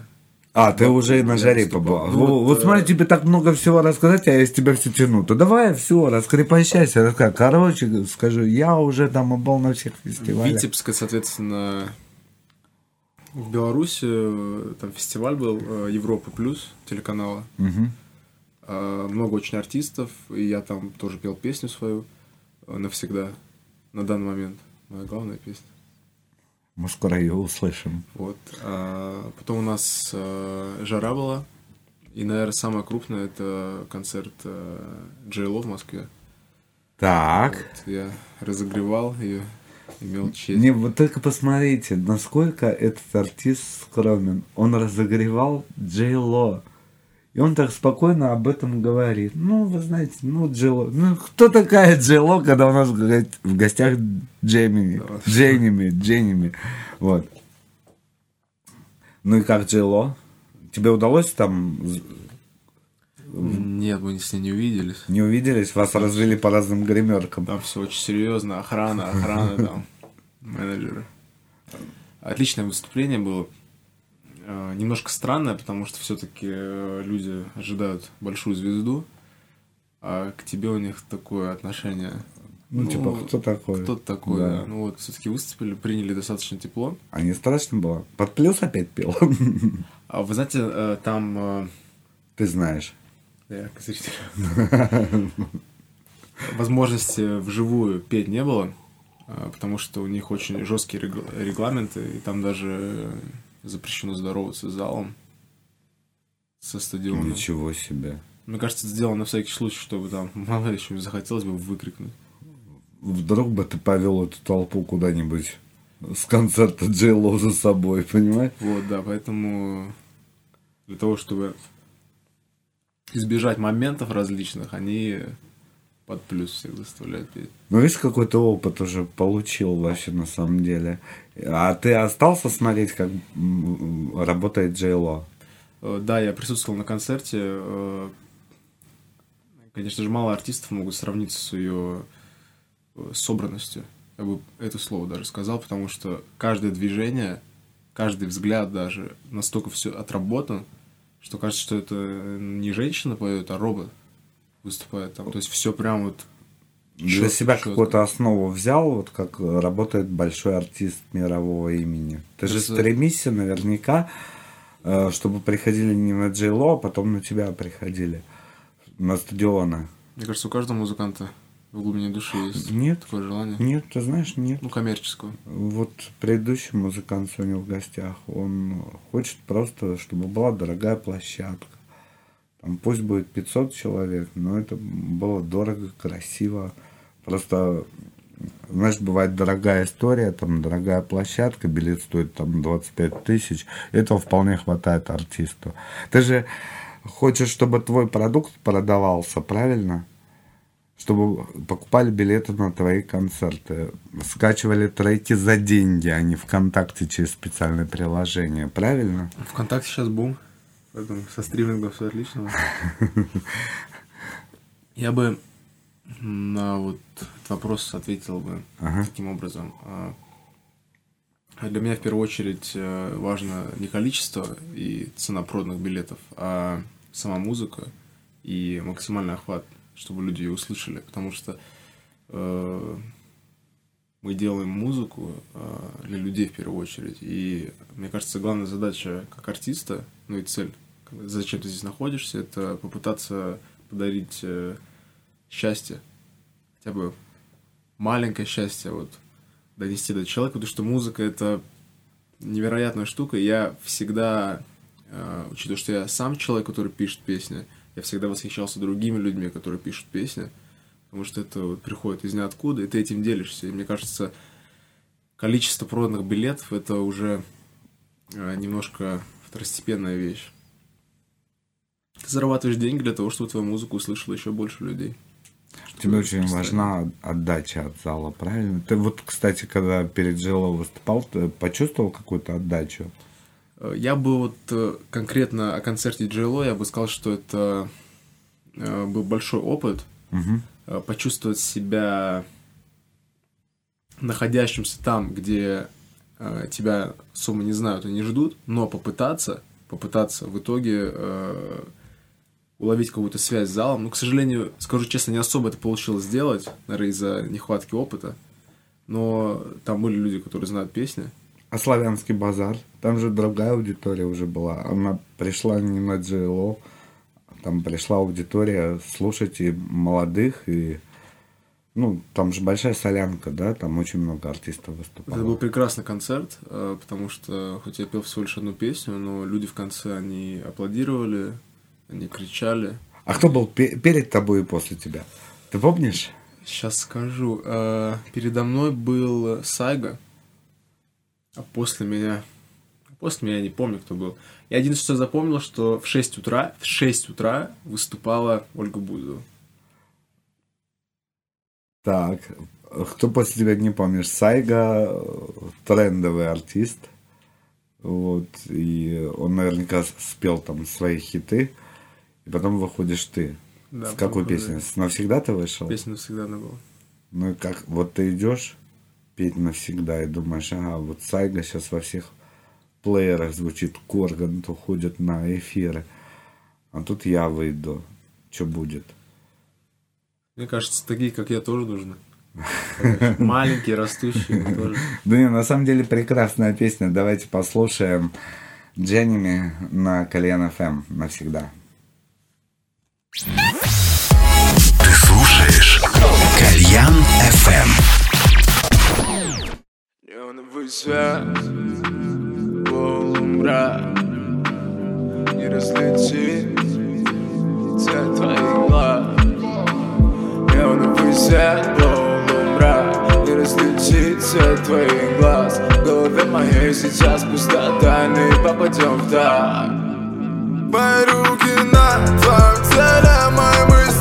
А, ты уже и на жаре побывал. Ну, Вот, вот, вот э, смотри, тебе так много всего рассказать, а я из тебя все тяну. То давай все, раскрепощайся, расскажи. Короче, скажу, я уже там был на всех фестивалях. Витебск, соответственно, в Беларуси э, там фестиваль был э, Европа плюс телеканала. Э, Много очень артистов, и я там тоже пел песню свою навсегда на данный момент. Моя главная песня. Мы скоро ее услышим. Вот. А потом у нас э, жара была. И, наверное, самое крупное это концерт э, Джей Ло в Москве. Так. Вот, я разогревал ее, имел честь. Не, вот только посмотрите, насколько этот артист скромен. Он разогревал Джей Ло. И он так спокойно об этом говорит. Ну, вы знаете, ну, Джей Ло. Ну, кто такая Джей Ло, когда у нас говорит, в гостях Джемини, Да. Дженними, Дженними. Вот. Ну и как Джей Ло? Тебе удалось там... Нет, мы с ней не увиделись. Не увиделись? Вас развели по разным гримеркам. Там все очень серьезно, охрана, охрана там, менеджеры. Отличное выступление было. Э, Немножко странное, потому что все-таки люди ожидают большую звезду, а к тебе у них такое отношение. Ну, типа, кто такой? Кто такой, Да. да. Ну вот, все-таки выступили, приняли достаточно тепло. А не страшно было? Под плюс опять пел? А вы знаете, э, там э, Ты знаешь. Я как зритель. Возможности вживую петь не было, потому что у них очень жесткие регла- регламенты, и там даже запрещено здороваться с залом, со стадионом. Ничего себе. Мне кажется, это сделано на всякий случай, чтобы там, мало ли, что захотелось бы выкрикнуть. Вдруг бы ты повел эту толпу куда-нибудь с концерта Джей Ло за собой, понимаешь? Вот, да, поэтому для того, чтобы избежать моментов различных, они под плюс всех заставляют петь. Ну, видишь, какой ты опыт уже получил вообще на самом деле. А ты остался смотреть, как работает Джей Ло? Э, Да, я присутствовал на концерте. Э, Конечно же, мало артистов могут сравниться с ее э, собранностью. Я бы это слово даже сказал, потому что каждое движение, каждый взгляд даже настолько все отработан, что кажется, что это не женщина поет, а робот выступает там. То есть все прям вот Для себя какую-то основу взял, вот как работает большой артист мирового имени. Ты же стремишься наверняка, э, чтобы приходили не на Джей Ло, а потом на тебя приходили. На стадионы. Мне кажется, у каждого музыканта в глубине души есть Нет. такое желание. Нет, ты знаешь, нет. Ну, коммерческого. Вот предыдущий музыкант сегодня в гостях, он хочет просто, чтобы была дорогая площадка. Там пусть будет 500 человек, но это было дорого, красиво. Просто, знаешь, бывает дорогая история, там дорогая площадка, билет стоит там 25 тысяч. Этого вполне хватает артисту. Ты же хочешь, чтобы твой продукт продавался, правильно? чтобы покупали билеты на твои концерты, скачивали треки за деньги, а не ВКонтакте через специальное приложение, правильно? ВКонтакте сейчас бум, поэтому со стримингом все отлично. Я бы на вот этот вопрос ответил бы Ага. таким образом. А, Для меня в первую очередь э, важно не количество и цена проданных билетов, а сама музыка и максимальный охват, чтобы люди ее услышали, потому что э, мы делаем музыку э, для людей в первую очередь. И мне кажется, главная задача как артиста, ну и цель, зачем ты здесь находишься, это попытаться подарить э, счастье, хотя бы маленькое счастье, вот донести до человека, потому что музыка это невероятная штука. Я всегда, э, учитывая, что я сам человек, который пишет песни, я всегда восхищался другими людьми, которые пишут песни, потому что это вот приходит из ниоткуда, и ты этим делишься. И мне кажется, количество проданных билетов это уже э, немножко второстепенная вещь. Ты зарабатываешь деньги для того, чтобы твою музыку услышало еще больше людей. Тебе очень важна отдача от зала, правильно? Ты вот, кстати, когда перед Джило выступал, ты почувствовал какую-то отдачу? Э, Я бы вот э, конкретно о концерте Джейло, я бы сказал, что это э, был большой опыт э, почувствовать себя находящимся там, где тебя особо не знают и не ждут, но попытаться, попытаться в итоге уловить какую-то связь с залом. Ну, к сожалению, скажу честно, не особо это получилось сделать, наверное, из-за нехватки опыта. Но там были люди, которые знают песни. А славянский базар? Там же другая аудитория уже была. Она пришла не на GLO, там пришла аудитория слушать и молодых, и ну, там же большая солянка, да, там очень много артистов выступало. Это был прекрасный концерт, э, потому что хоть я пел всего лишь одну песню, но люди в конце, они аплодировали, они кричали. А кто был пе- перед тобой и после тебя? Ты помнишь? Сейчас скажу. Э, Передо мной был Сайга, а после меня... После меня не помню, кто был. Я единственное, что запомнил, что в 6 утра, в 6 утра выступала Ольга Бузова. Так, кто после тебя не помнишь? Сайга трендовый артист. Вот, и он наверняка спел там свои хиты. И потом выходишь ты. Да, С какой песней? С навсегда ты вышел? Песня всегда она была. Ну и как, вот ты идешь петь навсегда и думаешь, ага, вот Сайга сейчас во всех плеерах звучит, Корган уходит на эфиры. А тут я выйду. Что будет? Мне кажется, такие, как я, тоже нужны. Маленькие, растущие тоже. Да не, на самом деле прекрасная песня. Давайте послушаем Дженними на Кальян ФМ навсегда. Ты слушаешь Кальян FM. Неоновый свет, полумрак Не глаз. Неоновый свет, полумрак Не различить цвет твоих глаз. В голове моей сейчас пустота Не попадем в так Мои руки на твоем теле Мои мысли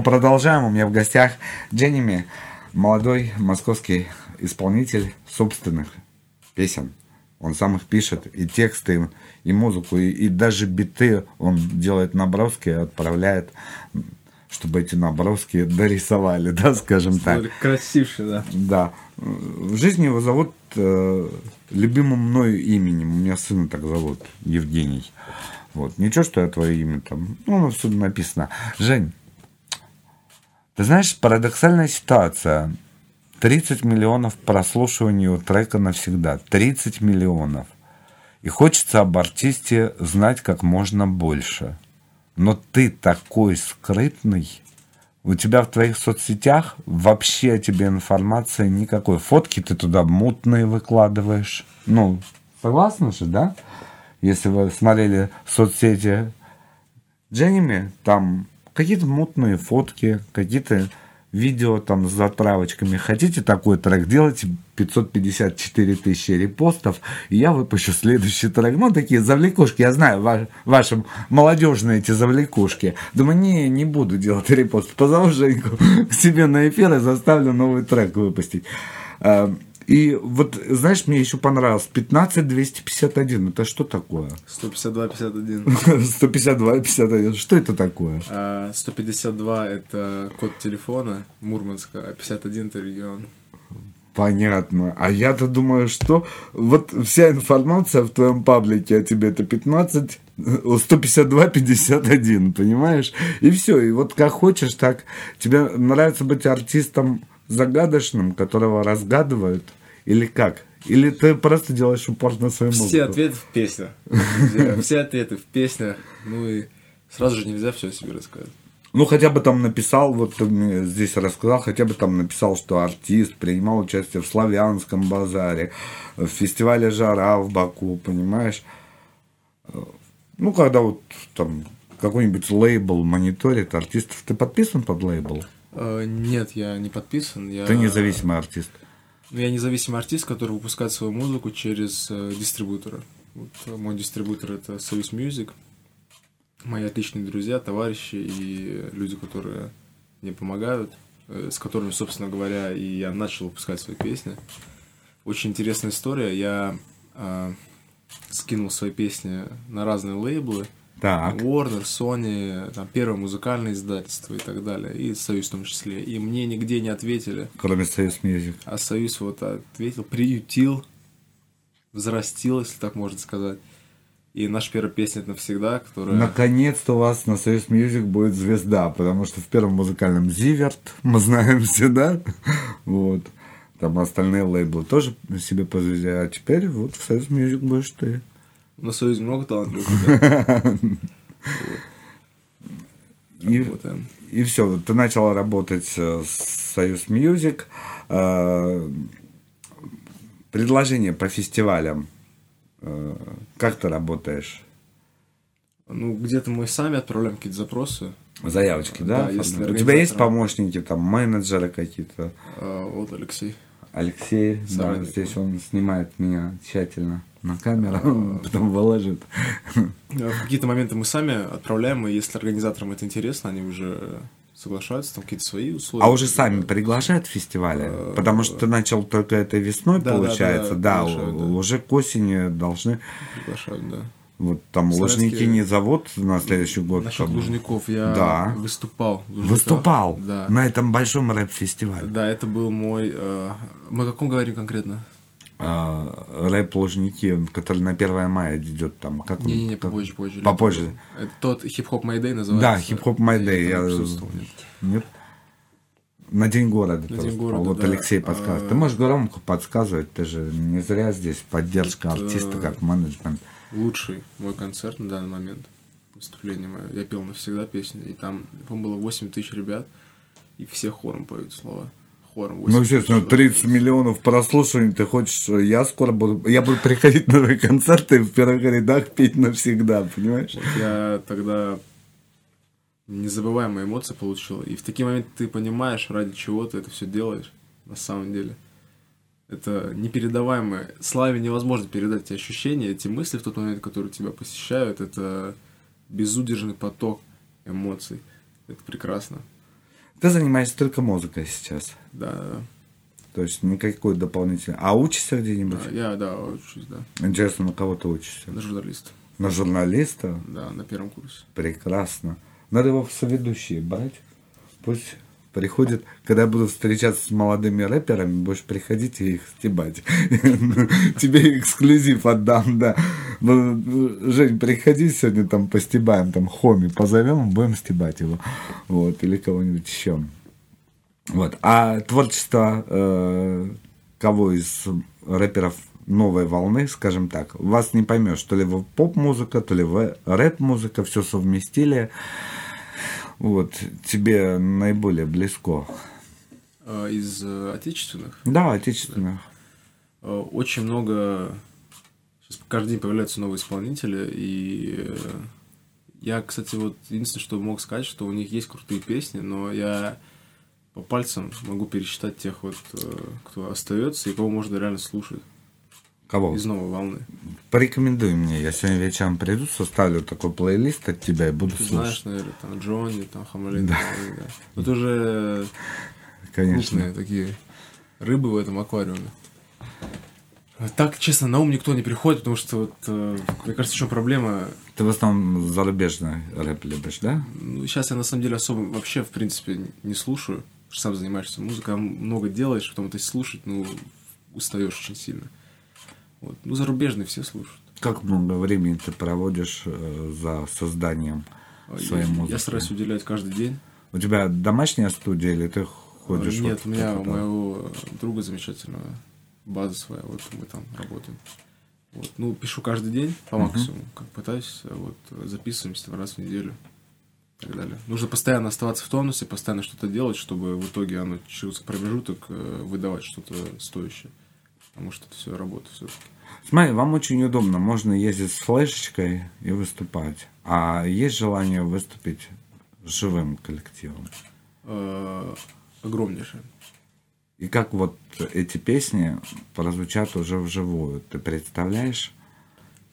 Мы продолжаем. У меня в гостях Дженними, молодой московский исполнитель собственных песен. Он сам их пишет, и тексты, и музыку, и, и даже биты он делает наброски и отправляет, чтобы эти наброски дорисовали, да, скажем так. Красивше, да. Да. В жизни его зовут э, любимым мною именем. У меня сына так зовут, Евгений. Вот. Ничего, что я твое имя там. Ну, оно всюду написано. Жень, ты знаешь, парадоксальная ситуация. 30 миллионов прослушиваний у трека навсегда. 30 миллионов. И хочется об артисте знать как можно больше. Но ты такой скрытный. У тебя в твоих соцсетях вообще о тебе информации никакой. Фотки ты туда мутные выкладываешь. Ну, согласны же, да? Если вы смотрели соцсети Дженними, там какие-то мутные фотки, какие-то видео там с затравочками. Хотите такой трек, делайте 554 тысячи репостов, и я выпущу следующий трек. Ну, такие завлекушки, я знаю, ваш, ваши молодежные эти завлекушки. Думаю, не, не буду делать репост. Позову Женьку к себе на эфир и заставлю новый трек выпустить. А, И вот, знаешь, мне еще понравилось 15251. Это что такое? 152-51. 152 51. Что это такое? А 152 это код телефона Мурманска, а 51 это регион. Понятно. А я-то думаю, что вот вся информация в твоем паблике о тебе это 15, 152, 51, понимаешь? И все. И вот как хочешь, так. Тебе нравится быть артистом загадочным, которого разгадывают? Или как? Или ты просто делаешь упор на свою музыку? Все ответы в песнях. Все ответы в песнях. Ну и сразу же нельзя все о себе рассказать. Ну, хотя бы там написал, вот ты мне здесь рассказал, хотя бы там написал, что артист принимал участие в Славянском базаре, в фестивале «Жара» в Баку, понимаешь? Ну, когда вот там какой-нибудь лейбл мониторит артистов, ты подписан под лейбл? Э, Нет, я не подписан. Я... Ты независимый артист. Ну, Я независимый артист, который выпускает свою музыку через э, дистрибутора. Вот, э, мой дистрибутор это Союз Music. Мои отличные друзья, товарищи и люди, которые мне помогают, э, с которыми, собственно говоря, и я начал выпускать свои песни. Очень интересная история. Я э, скинул свои песни на разные лейблы. Так. Warner, Sony, там, первое музыкальное издательство и так далее, и Союз в том числе. И мне нигде не ответили. Кроме Союз Music. А Союз вот ответил, приютил, взрастил, если так можно сказать. И наша первая песня это навсегда, которая... Наконец-то у вас на Союз Music будет звезда, потому что в первом музыкальном Зиверт, мы знаем все, да? Вот. Там остальные лейблы тоже себе по звезде, а теперь вот в Союз Music будешь ты. На Союзе много талантливых. И, Работаем. и все, ты начал работать э, с Союз Music. Э, Предложение по фестивалям. Э, Как ты работаешь? Ну, где-то мы сами отправляем какие-то запросы. Заявочки, да? Да, если У тебя есть помощники, там, менеджеры какие-то? Вот Алексей. Алексей, да, здесь он снимает меня тщательно на камеру, потом выложит. А, В какие-то моменты мы сами отправляем, и если организаторам это интересно, они уже соглашаются, там какие-то свои условия. А уже сами приглашают фестивали? Потому что ты начал только этой весной, Да, получается. да, да. уже к осени должны... приглашают, да. Вот там Лужники не зовут на следующий год. Насчет там. Лужников я Да. выступал. Выступал Да. на этом большом рэп-фестивале. Да, это был мой... э, Мы о каком говорим конкретно? А, рэп Лужники, который на 1 мая идет там. Как он- Не-не-не, как- попозже, позже. Попозже. Это тот хип-хоп Майдей называется. Да, хип-хоп Майдей. Я Я... присутствовал, нет. Нет? На День города. ты День города, Вот да. Алексей подсказывает. А, Ты можешь громко подсказывать, ты же не зря здесь поддержка Тут, артиста э, как менеджмент. Лучший мой концерт на данный момент. Выступление мое. Я пел навсегда песню. И там, по-моему, было 8 тысяч ребят. И все хором поют слова. Хором 8 Ну, естественно, тысяч 30 миллионов прослушиваний, ты хочешь, я скоро буду, я буду приходить на твои концерты и в первых рядах петь навсегда, понимаешь? Вот я тогда незабываемые эмоции получил. И в такие моменты ты понимаешь, ради чего ты это все делаешь на самом деле. Это непередаваемое. Славе невозможно передать эти ощущения, эти мысли в тот момент, которые тебя посещают. Это безудержный поток эмоций. Это прекрасно. Ты занимаешься только музыкой сейчас. Да, да. То есть никакой дополнительной. А учишься где-нибудь? А, Я, да, учусь, да. Интересно, на кого ты учишься? На журналиста. На журналиста? Да, на первом курсе. Прекрасно. Надо его в соведущие брать. Пусть приходит, когда я буду встречаться с молодыми рэперами, будешь приходить и их стебать. Тебе эксклюзив отдам, да. Ну, Жень, приходи сегодня там постебаем, там хоми позовем, будем стебать его. Вот, или кого-нибудь еще. Вот. А творчество э, кого из рэперов новой волны, скажем так, вас не поймешь, то ли вы поп-музыка, то ли вы рэп-музыка, все совместили. Вот, тебе наиболее близко. А, Из э, отечественных Да, отечественных. э, очень много... Сейчас каждый день появляются новые исполнители, и э, я, кстати, вот единственное, что мог сказать, что у них есть крутые песни, но я по пальцам могу пересчитать тех вот, кто остается и кого можно реально слушать Кого? из новой волны. Порекомендуй мне. Я сегодня вечером приду, составлю такой плейлист от тебя и буду Ты слушать. знаешь, наверное, там Джонни, там Хамалин. Да. Вот уже Конечно. крупные такие рыбы в этом аквариуме. Так, честно, на ум никто не приходит, потому что, вот, э, мне кажется, в чем проблема. Ты в основном зарубежный рэп любишь, да? Ну, сейчас я, на самом деле, особо вообще, в принципе, не слушаю. Сам занимаешься музыкой, а много делаешь, потом это слушать, ну, устаешь очень сильно. Вот. Ну, зарубежные все слушают. Как много времени ты проводишь э, за созданием А своей я, музыки? я стараюсь уделять каждый день. У тебя домашняя студия или ты ходишь? А, Нет, вот у меня, у моего друга замечательного база своя, вот мы там работаем. Вот. Ну, пишу каждый день по максимуму, как пытаюсь, а вот записываемся раз в неделю и так далее. Нужно постоянно оставаться в тонусе, постоянно что-то делать, чтобы в итоге оно через промежуток э, выдавать что-то стоящее. Потому что это все работа все-таки. Смотри, вам очень удобно. Можно ездить с флешечкой и выступать. А есть желание выступить живым коллективом? Э, огромнейшее. И как вот эти песни прозвучат уже вживую? Ты представляешь?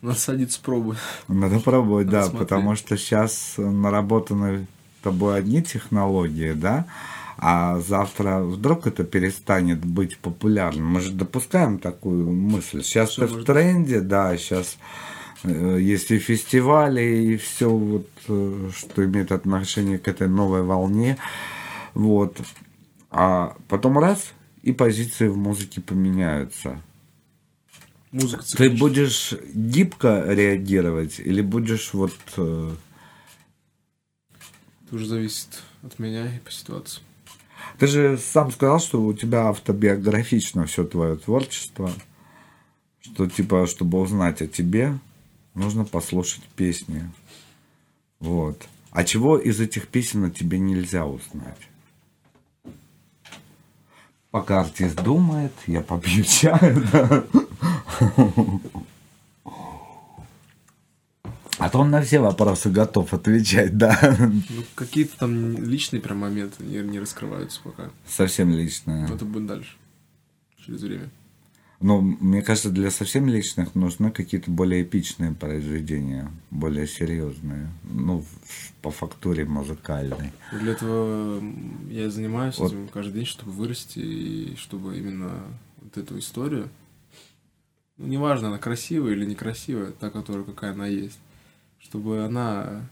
Надо садиться пробовать. Надо пробовать, да, смотреть. потому что сейчас наработаны тобой одни технологии, да, а завтра вдруг это перестанет быть популярным. Мы же допускаем такую мысль. Сейчас ты в тренде, да, сейчас э, есть и фестивали, и все, вот, э, что имеет отношение к этой новой волне. Вот. А потом раз, и позиции в музыке поменяются. Музыка Ты будешь гибко реагировать или будешь вот... Это уже зависит от меня и по ситуации. Ты же сам сказал, что у тебя автобиографично все твое творчество, что типа, чтобы узнать о тебе, нужно послушать песни. Вот. А чего из этих песен о тебе нельзя узнать? Пока артист думает, я попью чаю. А то он на все вопросы готов отвечать, да. Ну, какие-то там личные прям моменты не, не раскрываются пока. Совсем личное. Но это будет дальше. Через время. Но мне кажется, для совсем личных нужны какие-то более эпичные произведения, более серьезные. Ну, по фактуре музыкальной. Для этого я и занимаюсь Вот. этим каждый день, чтобы вырасти и чтобы именно вот эту историю, ну, неважно, она красивая или некрасивая, та, которая какая она есть, чтобы она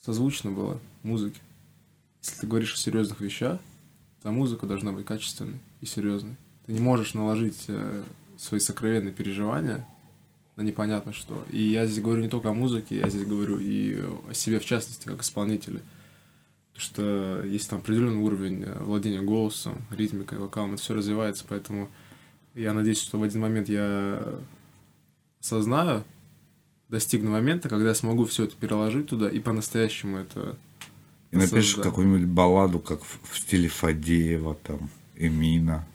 созвучна была музыке. Если ты говоришь о серьезных вещах, то музыка должна быть качественной и серьезной. Ты не можешь наложить э, свои сокровенные переживания на непонятно что. И я здесь говорю не только о музыке, я здесь говорю и о себе в частности, как исполнителе. Потому что есть там определенный уровень э, владения голосом, ритмикой, вокалом, это все развивается, поэтому я надеюсь, что в один момент я осознаю, достигну момента, когда я смогу все это переложить туда и по-настоящему это И напишешь создать. какую-нибудь балладу, как в, стиле Фадеева, там, Эмина.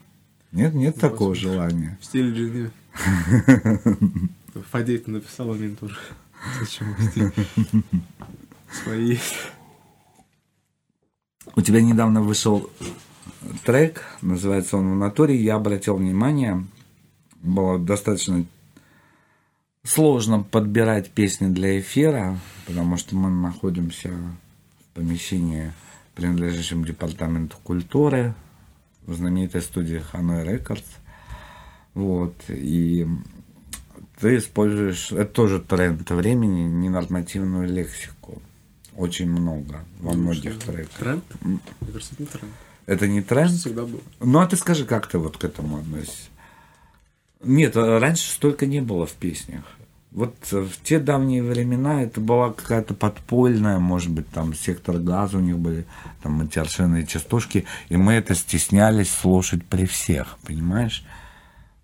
Нет, нет такого Господи. желания. в стиле Джинни. Фадей ты написал, а мне тоже. Зачем? Свои. У тебя недавно вышел трек, называется он «В натуре». Я обратил внимание, было достаточно сложно подбирать песни для эфира, потому что мы находимся в помещении, принадлежащем департаменту культуры в знаменитой студии Hanoi Records. Вот. И ты используешь, это тоже тренд времени, ненормативную лексику. Очень много во многих треках. Тренд? Мне кажется, это не тренд. Это не Это тренд? всегда был. Ну, а ты скажи, как ты вот к этому относишься? Нет, а раньше столько не было в песнях. Вот э, в те давние времена это была какая-то подпольная, может быть, там сектор газа у них были, там эти аршинные частушки, и мы это стеснялись слушать при всех, понимаешь?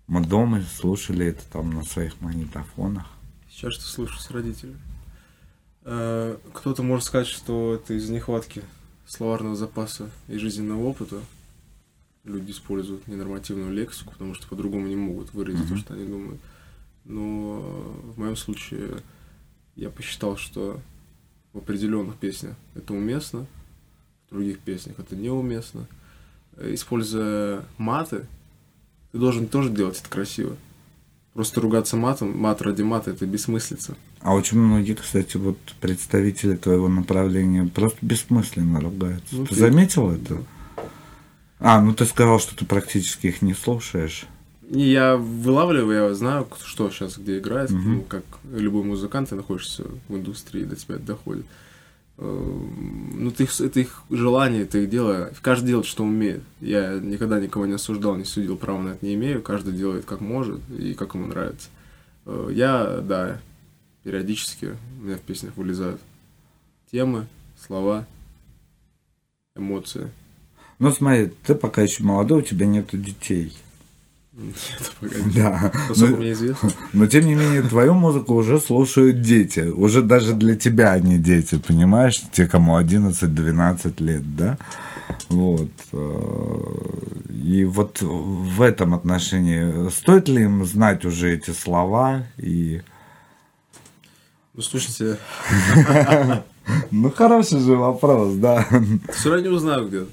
Мы дома слушали это там на своих магнитофонах. Сейчас что слышу с родителями. Э, Кто-то может сказать, что это из нехватки словарного запаса и жизненного опыта. Люди используют ненормативную лексику, потому что по-другому не могут выразить то, что они думают. Но в моем случае я посчитал, что в определенных песнях это уместно, в других песнях это неуместно. Используя маты, ты должен тоже делать это красиво. Просто ругаться матом, мат ради мата, это бессмыслица. А очень многие, кстати, вот представители твоего направления просто бессмысленно ругаются. Ну, ты ты- заметил это? А, ну ты сказал, что ты практически их не слушаешь. Не, я вылавливаю, я знаю, что сейчас где играет. Ну, как любой музыкант, ты находишься в индустрии, до тебя это доходит. Э, Ну, ты их- это их желание, это их дело. Каждый делает, что умеет. Я никогда никого не осуждал, не судил, права на это не имею. Каждый делает как может и как ему нравится. Э, Я, да, периодически у меня в песнях вылезают темы, слова, эмоции. Ну смотри, ты пока еще молодой, у тебя нету детей. Это пока не- Да. Насколько Но, мне известно. но тем не менее, твою музыку уже слушают дети. Уже даже для тебя они дети, понимаешь? Те, кому 11-12 лет, да? Вот. э, И вот в этом отношении стоит ли им знать уже эти слова и Ну, слушайте, Ну, хороший же вопрос, да. все равно не узнаю где-то.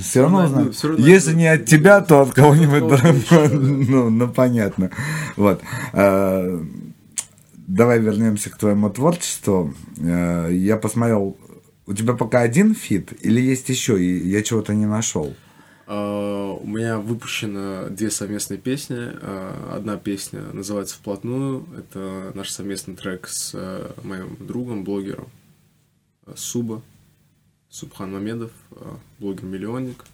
Все равно найду, знаю. всё равно Если найду. не от тебя, то от кого-нибудь другого. Ну, ну, понятно. Вот. А, Давай вернемся к твоему творчеству. А, Я посмотрел, у тебя пока один фит или есть еще, и я чего-то не нашел? А, У меня выпущено две совместные песни. А, Одна песня называется «Вплотную». Это наш совместный трек с э, моим другом, блогером э, Суба. Субхан Мамедов, блогер-миллионник,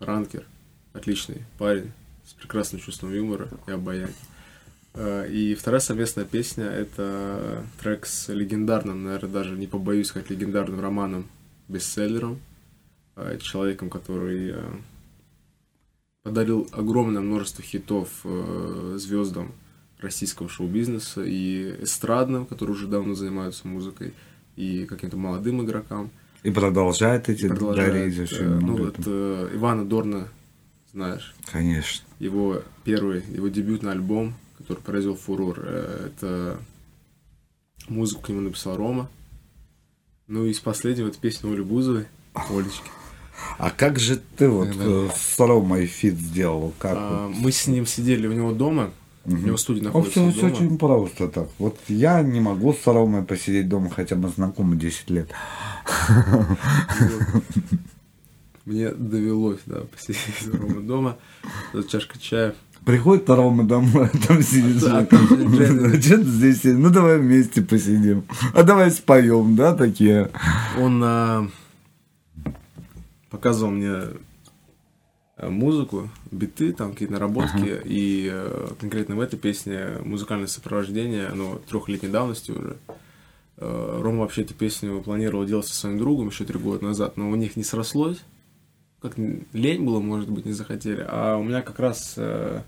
ранкер, отличный парень с прекрасным чувством юмора и обаяния. Э, И вторая совместная песня – это трек с легендарным, наверное, даже не побоюсь сказать, легендарным романом, бестселлером, э, человеком, который э, подарил огромное множество хитов э, звездам российского шоу-бизнеса и эстрадным, которые уже давно занимаются музыкой, и каким-то молодым игрокам. И продолжает эти Продолжает, дарить очень э, ну, вот э, Ивана Дорна, знаешь, Конечно. его первый, его дебютный альбом, который произвел фурор, э, это музыку к нему написал Рома. Ну и из последнего это песня Оли Бузовой, Олечки. А как же ты вот Да. э, с Ромой feat сделал? Как А, вот? мы с ним сидели у него дома, у него студия находится все, дома. очень просто так. Вот я не могу с Ромой посидеть дома, хотя мы знакомы 10 лет. Мне довелось, да, посидеть у Ромы дома, чашка чая. Приходит Рома домой, а там сидит. А ты здесь сидишь? Ну давай вместе посидим. А давай споем, да, такие. Он а, показывал мне музыку, биты, там какие-то наработки, и э, конкретно в этой песне музыкальное сопровождение, оно трехлетней давности уже. Э, Рома вообще эту песню планировал делать со своим другом еще три года назад, но у них не срослось. Как лень было, может быть, не захотели. А у меня как раз э,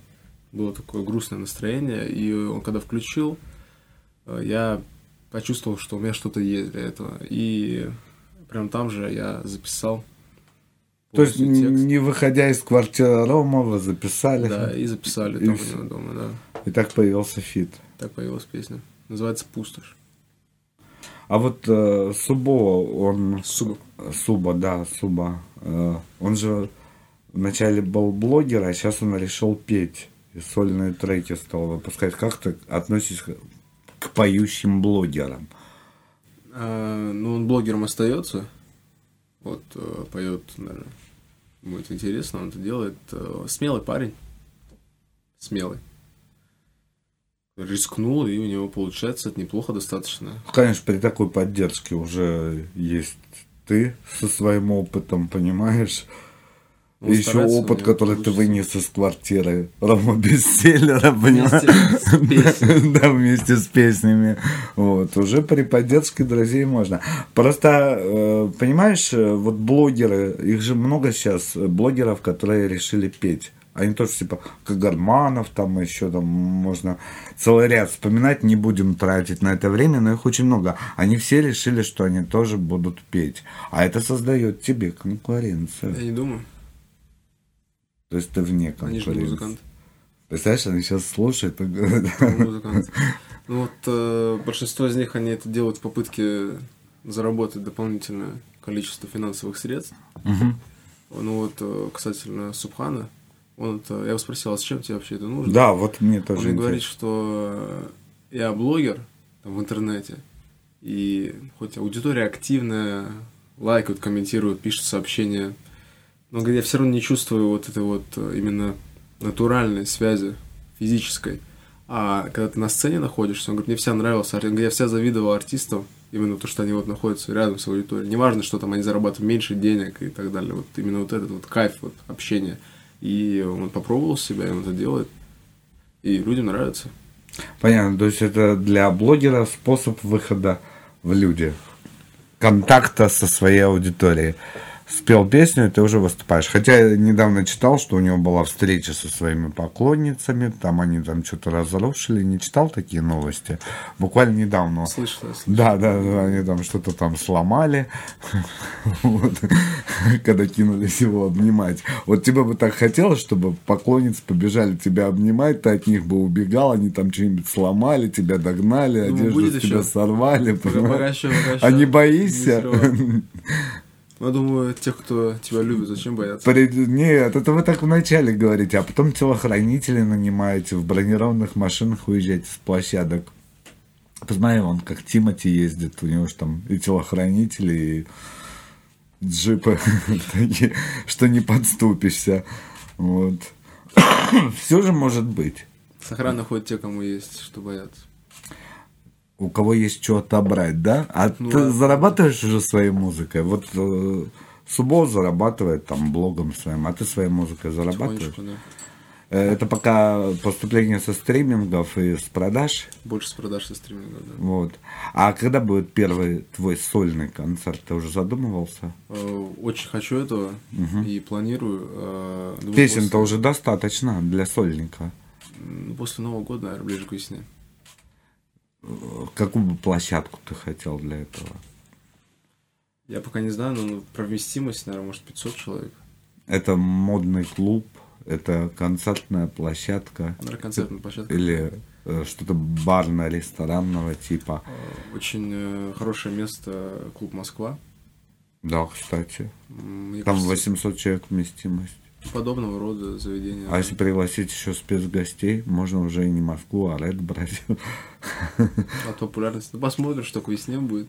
было такое грустное настроение, и он когда включил, э, я почувствовал, что у меня что-то есть для этого. И прям там же я записал То есть, текст. не выходя из квартиры Рома, вы записали. Да, и записали И там всё. у него дома, да. И так появился фит. Так появилась песня. Называется «Пустошь». А вот э, Субова, он... Суба. Суба, да, Суба. Э, он же вначале был блогер, а сейчас он решил петь. И сольные треки стал выпускать. Как ты относишься к поющим блогерам? А, ну, он блогером остается. Вот, э, поет, наверное, это интересно, он это делает. Э, Смелый парень. Смелый. Рискнул, и у него получается это неплохо достаточно. Конечно, при такой поддержке уже есть ты со своим опытом, понимаешь? Он Еще опыт, который ты вынес из квартиры Рома Бестселлера, понимаешь? Да, вместе с песнями. Вот, уже при поддержке друзей можно. Просто, э, понимаешь, э, вот блогеры, их же много сейчас, э, блогеров, которые решили петь. Они тоже типа Кагарманов, там еще там можно целый ряд вспоминать, не будем тратить на это время, но их очень много. Они все решили, что они тоже будут петь. А это создает тебе конкуренцию. Я не думаю. То есть ты вне Они же конкуренции. музыканты. Представляешь, они сейчас слушают и Ну, музыканты. Ну вот э, большинство из них, они это делают в попытке заработать дополнительное количество финансовых средств. Ну вот, э, касательно Субхана, он это, я его спросил, а зачем тебе вообще это нужно? Да, вот мне Он тоже говорит, интересно. что э, я блогер там, в интернете, и хоть аудитория активная, лайкают, комментируют, пишут сообщения, но говорит, я все равно не чувствую вот этой вот э, именно натуральной связи физической. А когда ты на сцене находишься, он говорит, мне вся нравилась, ар- я вся завидовал артистам, именно то, что они вот находятся рядом с аудиторией. Неважно, что там они зарабатывают меньше денег и так далее. Вот именно вот этот вот кайф вот общения. И он попробовал себя, и он это делает. И людям нравится. Понятно, то есть это для блогера способ выхода в люди, контакта со своей аудиторией. Спел песню, и ты уже выступаешь. Хотя я недавно читал, что у него была встреча со своими поклонницами, там они там что-то разрушили. Не читал такие новости? Буквально недавно. Слышно, слышно. Да, да, да, они там что-то там сломали, вот, когда кинулись его обнимать. Вот тебе бы так хотелось, чтобы поклонницы побежали тебя обнимать, ты от них бы убегал, они там что-нибудь сломали, тебя догнали, Думаю, одежду тебя еще. сорвали. Пока, пока еще, пока еще А не боишься? Ну, Я думаю, тех, кто тебя любит, зачем бояться? При- Нет, это вы так вначале говорите, а потом телохранителей нанимаете, в бронированных машинах уезжаете с площадок. Посмотри, он как Тимати ездит, у него же там и телохранители, и джипы, такие, что не подступишься. Вот. Все же может быть. С охраной ходят те, кому есть, что бояться. У кого есть что отобрать, да? А Ну, ты да. зарабатываешь уже своей музыкой? Вот э, Субол зарабатывает там блогом своим, а ты своей музыкой зарабатываешь? Да. Э, Это пока поступление со стримингов и с продаж. Больше с продаж со стриминга, да. Вот. А когда будет первый твой сольный концерт? Ты уже задумывался? Э, Очень хочу этого и планирую. э, думаю, Песен-то после- уже достаточно для сольника. ну, После Нового года, наверное, ближе к весне. Какую бы площадку ты хотел для этого? Я пока не знаю, но ну, про вместимость, наверное, может 500 человек. Это модный клуб, это концертная площадка Наверное, концертная площадка. или э, что-то барно-ресторанного типа. Э, Очень э, хорошее место, клуб Москва. Да, кстати. Мне Там кажется, 800 человек вместимость. Подобного рода заведения. А если пригласить еще спецгостей, можно уже и не Москву, а Ред брать. От популярности. Ну, посмотрим, что к весне будет.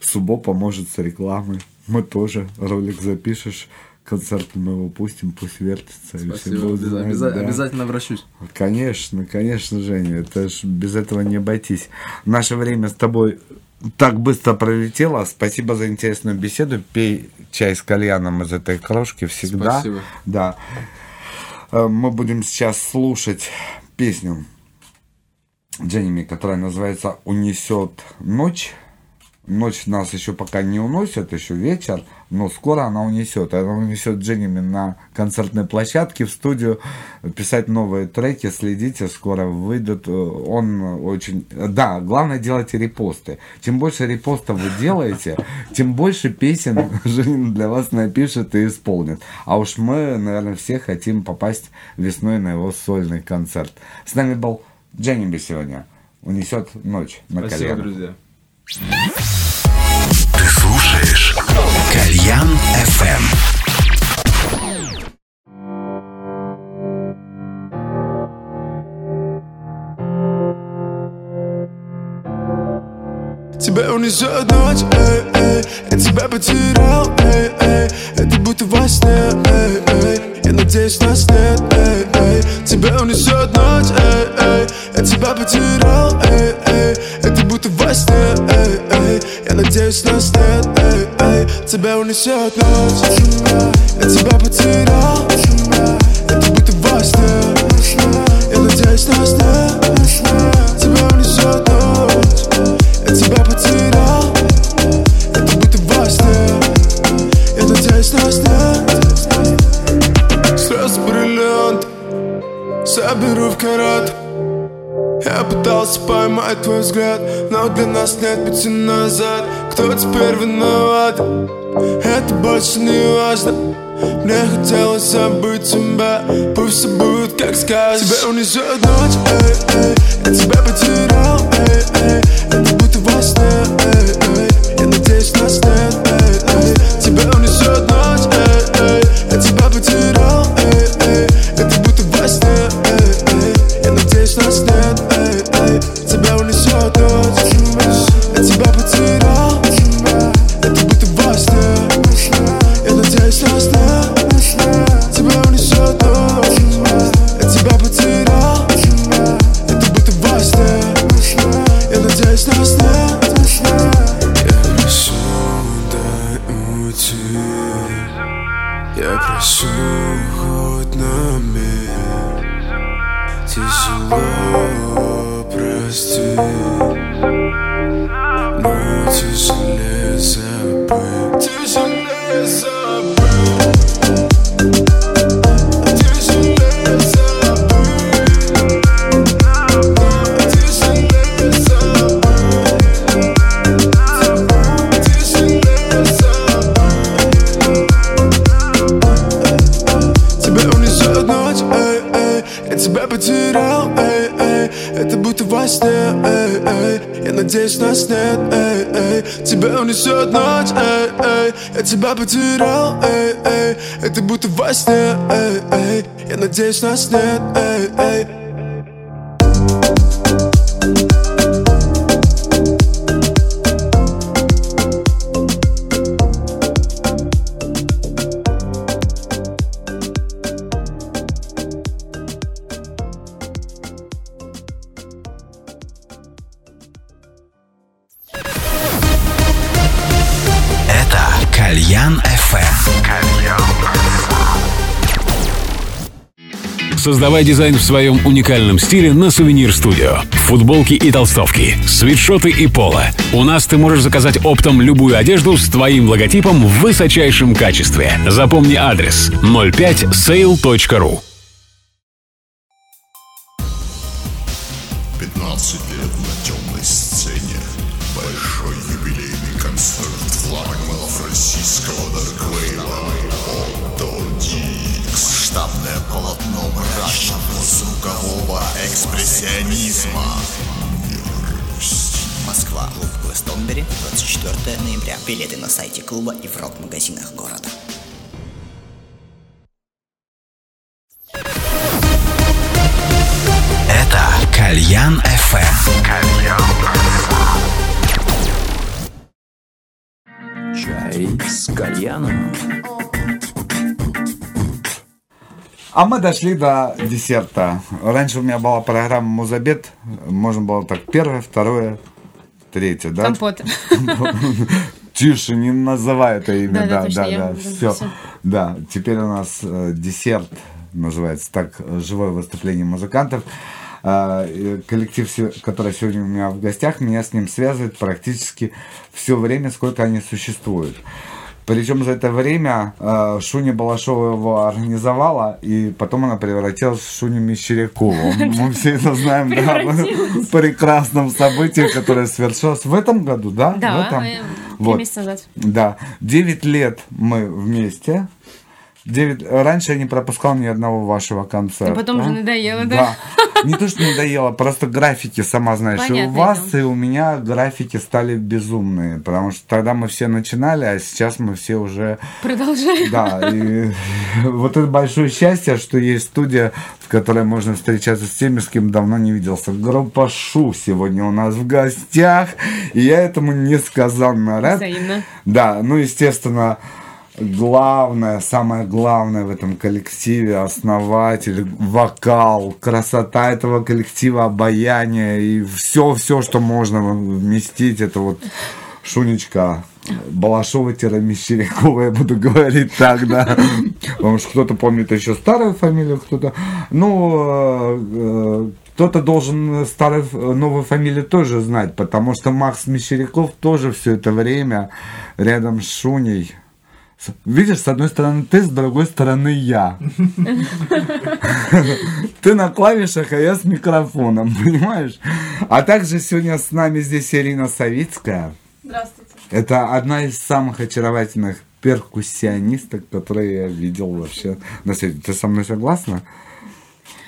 Субо поможет с рекламой. Мы тоже ролик запишешь, концерт мы его пустим, пусть вертится. Спасибо. знать, обяза- да. Обязательно обращусь. Конечно, конечно, Женя, это ж без этого не обойтись. Наше время с тобой так быстро пролетело. Спасибо за интересную беседу. Пей чай с кальяном из этой кружки всегда. Спасибо. Да. Э, Мы будем сейчас слушать песню Дженними, которая называется «Унесет ночь». Ночь нас еще пока не уносит, еще вечер, но скоро она унесет. Она унесет Дженними на концертной площадке в студию писать новые треки. Следите, скоро выйдут. Он очень... Да, главное делайте репосты. Чем больше репостов вы делаете, тем больше песен Женя для вас напишет и исполнит. А уж мы, наверное, все хотим попасть весной на его сольный концерт. С нами был Дженниби сегодня. Унесет ночь на Спасибо, колено. друзья. Ты слушаешь Кальян FM. Тебя унесет ночь, эй, эй Я тебя потерял, эй, эй Это будто во сне, эй, эй Я надеюсь, нас нет, эй, эй Тебя унесет ночь, эй, эй Я тебя потерял, эй, эй Это будто во сне, эй, эй Я надеюсь, нас нет, эй, эй Тебя унесет ночь Я тебя потерял Это будто во сне Я надеюсь, нас нет взгляд Но для нас нет пути назад. Кто теперь виноват? Это больше не важно. Мне хотелось забыть тебя. Пусть все будет как скажешь. Тебя унесет ночь, эй, эй. Я тебя потерял, эй, эй. Это будто во сне, эй, эй. Я надеюсь, нас нет, эй, эй. Тебя унесет ночь, эй, эй. Я тебя потерял, эй, тебя потерял, эй, эй. Это будто во сне, эй, эй. Я надеюсь, нас нет, эй, Создавай дизайн в своем уникальном стиле на Сувенир Студио. Футболки и толстовки, свитшоты и поло. У нас ты можешь заказать оптом любую одежду с твоим логотипом в высочайшем качестве. Запомни адрес 05sale.ru мы дошли до десерта. Раньше у меня была программа Музабет. Можно было так первое, второе, третье, да? Компот. Тише, не называй это имя. Да, да, Да, Все. Да, теперь у нас э, десерт называется так, э, живое выступление музыкантов. А, Коллектив, который сегодня у меня в гостях, меня с ним связывает практически все время, сколько они существуют. Причем за это время э, Шуня Балашова его организовала, и потом она превратилась в Шуню Мещерякову. Мы все это знаем, да, в прекрасном событии, которое свершилось в этом году, да? Да, э, три Вот. месяца назад. Да, 9 лет мы вместе. 9... Раньше я не пропускал ни одного вашего концерта. А потом уже надоело, да? Да. Не то, что надоело, просто графики, сама знаешь, и у вас, и у меня графики стали безумные, потому что тогда мы все начинали, а сейчас мы все уже Продолжаем. да, и вот это большое счастье, что есть студия, в которой можно встречаться с теми, с кем давно не виделся. Группа Шу сегодня у нас в гостях, и я этому несказанно рад. Взаимно. Да, ну, естественно, главное, самое главное в этом коллективе, основатель, вокал, красота этого коллектива, обаяние и все-все, что можно вместить, это вот Шунечка Балашова-Мещерякова, я буду говорить так, да. Потому что кто-то помнит еще старую фамилию, кто-то... Ну, э, э, кто-то должен старую, новую фамилию тоже знать, потому что Макс Мещеряков тоже все это время рядом с Шуней. Видишь, с одной стороны ты, с другой стороны я. Ты на клавишах, а я с микрофоном, понимаешь? А также сегодня с нами здесь Ирина Савицкая. Здравствуйте. Это одна из самых очаровательных перкуссионисток, которые я видел вообще на свете. Ты со мной согласна?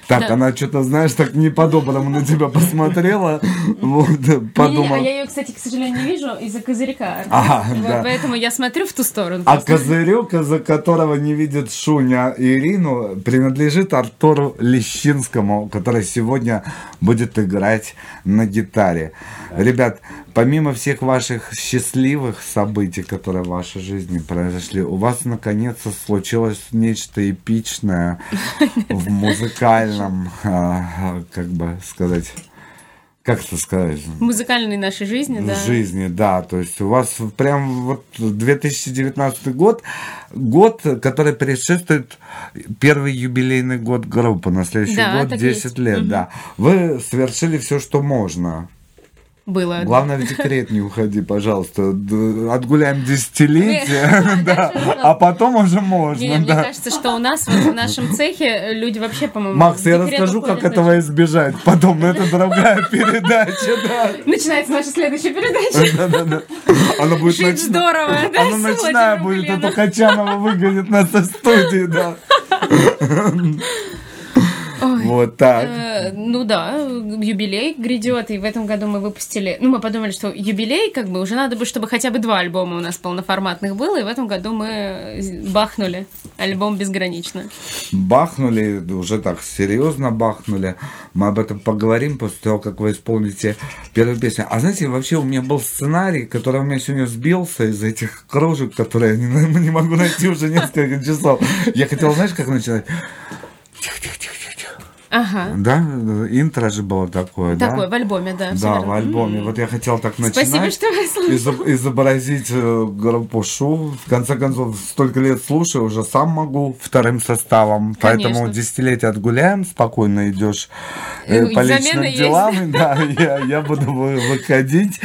Так, Да. она что-то, знаешь, так не по-доброму на тебя посмотрела. Вот, Не-не-не, подумал. а я ее, кстати, к сожалению, не вижу из-за козырька. Ага, да. Поэтому я смотрю в ту сторону. А просто. козырек, из-за которого не видит Шуня Ирину, принадлежит Артуру Лещинскому, который сегодня будет играть на гитаре. Ребят, помимо всех ваших счастливых событий, которые в вашей жизни произошли, у вас наконец-то случилось нечто эпичное в музыкальном, а, как бы сказать, как это сказать? Музыкальной нашей жизни, да. Жизни, да. То есть у вас прям вот 2019 год, год, который предшествует первый юбилейный год группы. На следующий Да, год так 10 есть. лет, Мгм. да. Вы совершили все, что можно. Было. Главное, в декрет не уходи, пожалуйста. Отгуляем десятилетие, да, а потом уже можно, мне кажется, что у нас в нашем цехе люди вообще, по-моему, Макс, я расскажу, как этого избежать. Потом, но это другая передача, да. Начинается наша следующая передача. Она будет Жить здорово, да, Она ночная будет, это Качанова выгонит нас из студии, да. Ой. Вот так. Э, Ну да, юбилей грядет, и в этом году мы выпустили... Ну, мы подумали, что юбилей, как бы, уже надо бы, чтобы хотя бы два альбома у нас полноформатных было, и в этом году мы бахнули альбом «Безгранично». Бахнули, уже так серьезно бахнули. Мы об этом поговорим после того, как вы исполните первую песню. А знаете, вообще у меня был сценарий, который у меня сегодня сбился из этих кружек, которые я не, не могу найти уже несколько часов. Я хотел, знаешь, как начинать? Ага. Да, интро же было такое, да? В альбоме, да. Да, в альбоме. Вот я хотел так начинать. Спасибо, что вы слушали. изоб- изобразить э, группу Шу. В конце концов, столько лет слушаю, уже сам могу вторым составом. Поэтому Конечно. десятилетие отгуляем, спокойно идешь э, Ну, по личным есть. делам. Да, я, я буду вы- выходить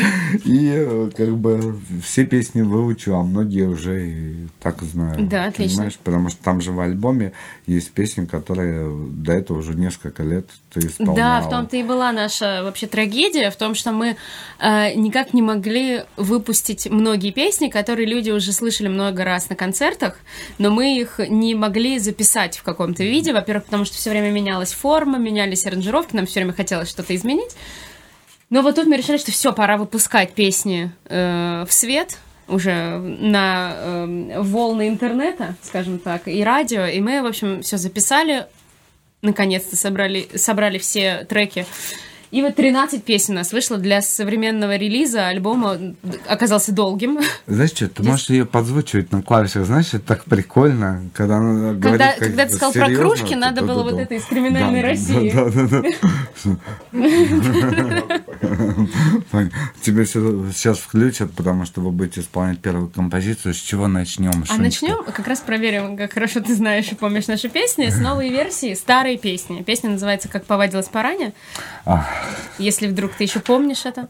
и э, как бы все песни выучу, а многие уже и так знаю. Да, отлично. Понимаешь? Потому что там же в альбоме есть песни, которые до этого уже несколько лет ты исполнял. Да, в том-то и была наша вообще трагедия, в том, что мы э, никак не могли выпустить многие песни, которые люди уже слышали много раз на концертах, но мы их не могли записать в каком-то виде. Во-первых, потому что все время менялась форма, менялись аранжировки, нам все время хотелось что-то изменить. Но вот тут мы решили, что все, пора выпускать песни э, в свет уже на э, волны интернета, скажем так, и радио. И мы, в общем, все записали, наконец-то собрали, собрали все треки. И вот 13 песен у нас вышло для современного релиза. Альбома оказался долгим. Знаешь что, ты можешь ее подзвучивать на клавишах, знаешь, это так прикольно, когда она говорит Когда, как когда ты сказал про кружки, надо было вот это из криминальной России. Тебе сейчас включат, потому что вы будете исполнять первую композицию. С чего начнем? А начнем, как раз проверим, как хорошо ты знаешь и помнишь наши песни, с новой версии старые песни. Песня называется «Как повадилась пораня». Если вдруг ты еще помнишь это.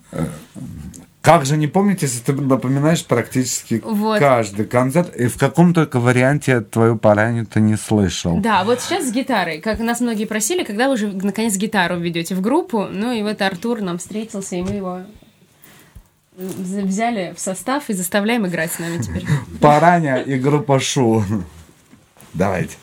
Как же не помнить, если ты напоминаешь практически Вот. каждый концерт, и в каком только варианте твою пораню ты не слышал. Да, вот сейчас с гитарой. Как нас многие просили, когда вы уже наконец гитару введете в группу. Ну и вот Артур нам встретился, и мы его вз- взяли в состав и заставляем играть с нами теперь. Параня и группа Шу. Давайте.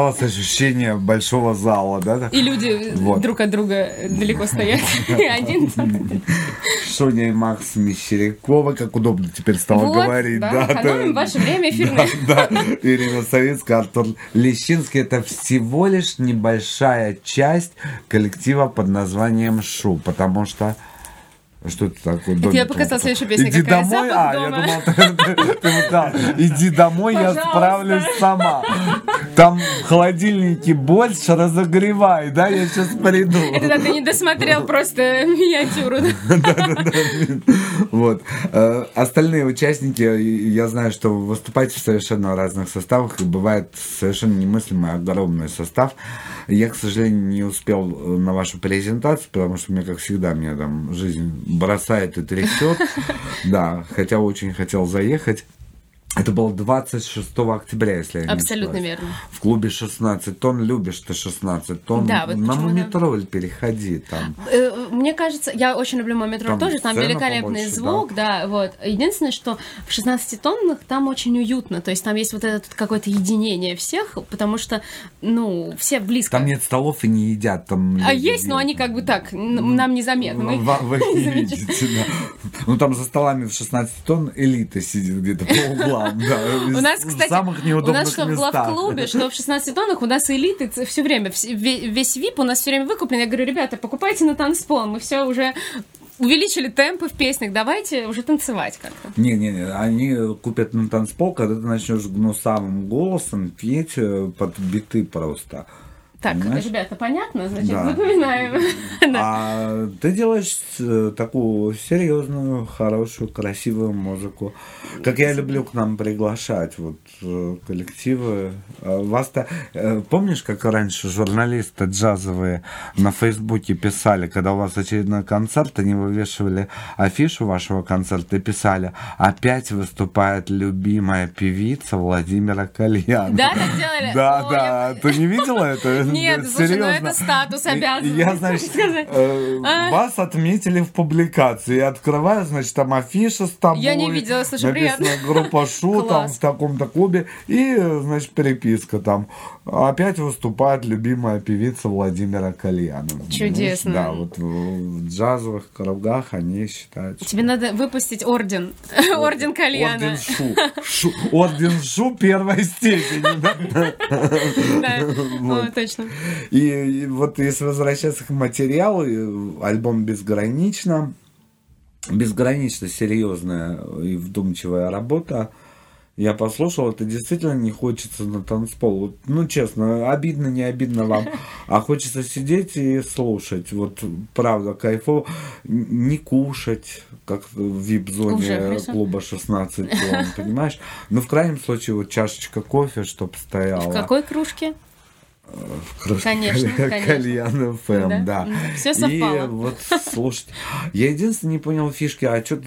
Создавалось ощущение большого зала, да? И люди Вот. друг от друга далеко стоят. Один Шоня и Макс Мещерякова, как удобно теперь стало Вот, говорить. да, да, экономим ваше время эфирное. Да, да. Ирина Савицкая, Артур Лещинский. Это всего лишь небольшая часть коллектива под названием Шу, потому что что это такое? Это я показала следующую песню, Иди какая? домой. «Запах А, дома». я думал, ты, ты- ты так. Иди домой, я Пожалуйста. справлюсь сама. Там в холодильнике больше разогревай, да, я сейчас приду. Это да, ты не досмотрел просто миниатюру. Вот. Э, Остальные участники, я знаю, что вы выступаете в совершенно разных составах, и бывает совершенно немыслимый огромный состав. Я, к сожалению, не успел э, на вашу презентацию, потому что мне, как всегда, меня там жизнь бросает и трясет. Да, хотя очень хотел заехать. Это было 26 октября, если я не Абсолютно ошибаюсь. верно. В клубе 16 тонн, любишь ты 16 тонн. Да, вот на почему, да. Мумитроль переходи там. Э, Мне кажется, я очень люблю Мометро Там тоже, там великолепный побольше, звук, да. вот. Единственное, что в 16-тонных там очень уютно, то есть там есть вот это какое-то единение всех, потому что, ну, все близко. Там нет столов и не едят. Там А есть, но они как бы так, н- нам незаметно. Мы- Вы, их не видите, да. Ну там за столами в 16 тонн элита сидит где-то по углам, да. У нас, кстати, самых у неудобных нас что в главклубе, что в 16 тоннах у нас элиты все время, весь VIP у нас все время выкуплен. Я говорю, ребята, покупайте на танцпол, мы все уже увеличили темпы в песнях, давайте уже танцевать как-то. Не-не-не, они купят на танцпол, когда ты начнешь гнусавым голосом петь э, под биты просто. Так, Понимаешь? ребята, понятно? Значит, Да. запоминаем. А ты делаешь э, такую серьезную, хорошую, красивую музыку. Как я люблю к нам приглашать вот э, коллективы. Э, Вас-то помнишь, как раньше журналисты джазовые на Фейсбуке писали, когда у вас очередной концерт, они вывешивали афишу вашего концерта и писали: опять выступает любимая певица Владимира Кальяна. Да, так делали? Да, да. Ты не видела это? Нет, слушай, ну это статус обязан. Я, значит, э, А? вас отметили в публикации. Я открываю, значит, там афиша с тобой. Я не видела, слушай, приятно. группа Шу там в таком-то клубе. И, э, значит, переписка там. Опять выступает любимая певица Владимира Кальянова. Чудесно. Да, вот в, джазовых кругах они считают, что Тебе надо выпустить орден. Орден кальяна. Орден Шу. Шу. Орден Шу первой степени. да? Точно. И, вот если возвращаться к материалу, и альбом «Безгранично», безгранично серьезная и вдумчивая работа. Я послушал, это действительно не хочется на танцпол. Вот, ну, честно, обидно, не обидно вам, а хочется сидеть и слушать. Вот, правда, кайфово. Не кушать, как в вип-зоне клуба 16 тонн, понимаешь? Ну, в крайнем случае, вот чашечка кофе, чтоб стояла. В какой кружке? Кружка Конечно, Каль- конечно. Кальян ФМ, Да, да. да. Всё И совпало. вот, слушайте, я единственное не понял фишки, а что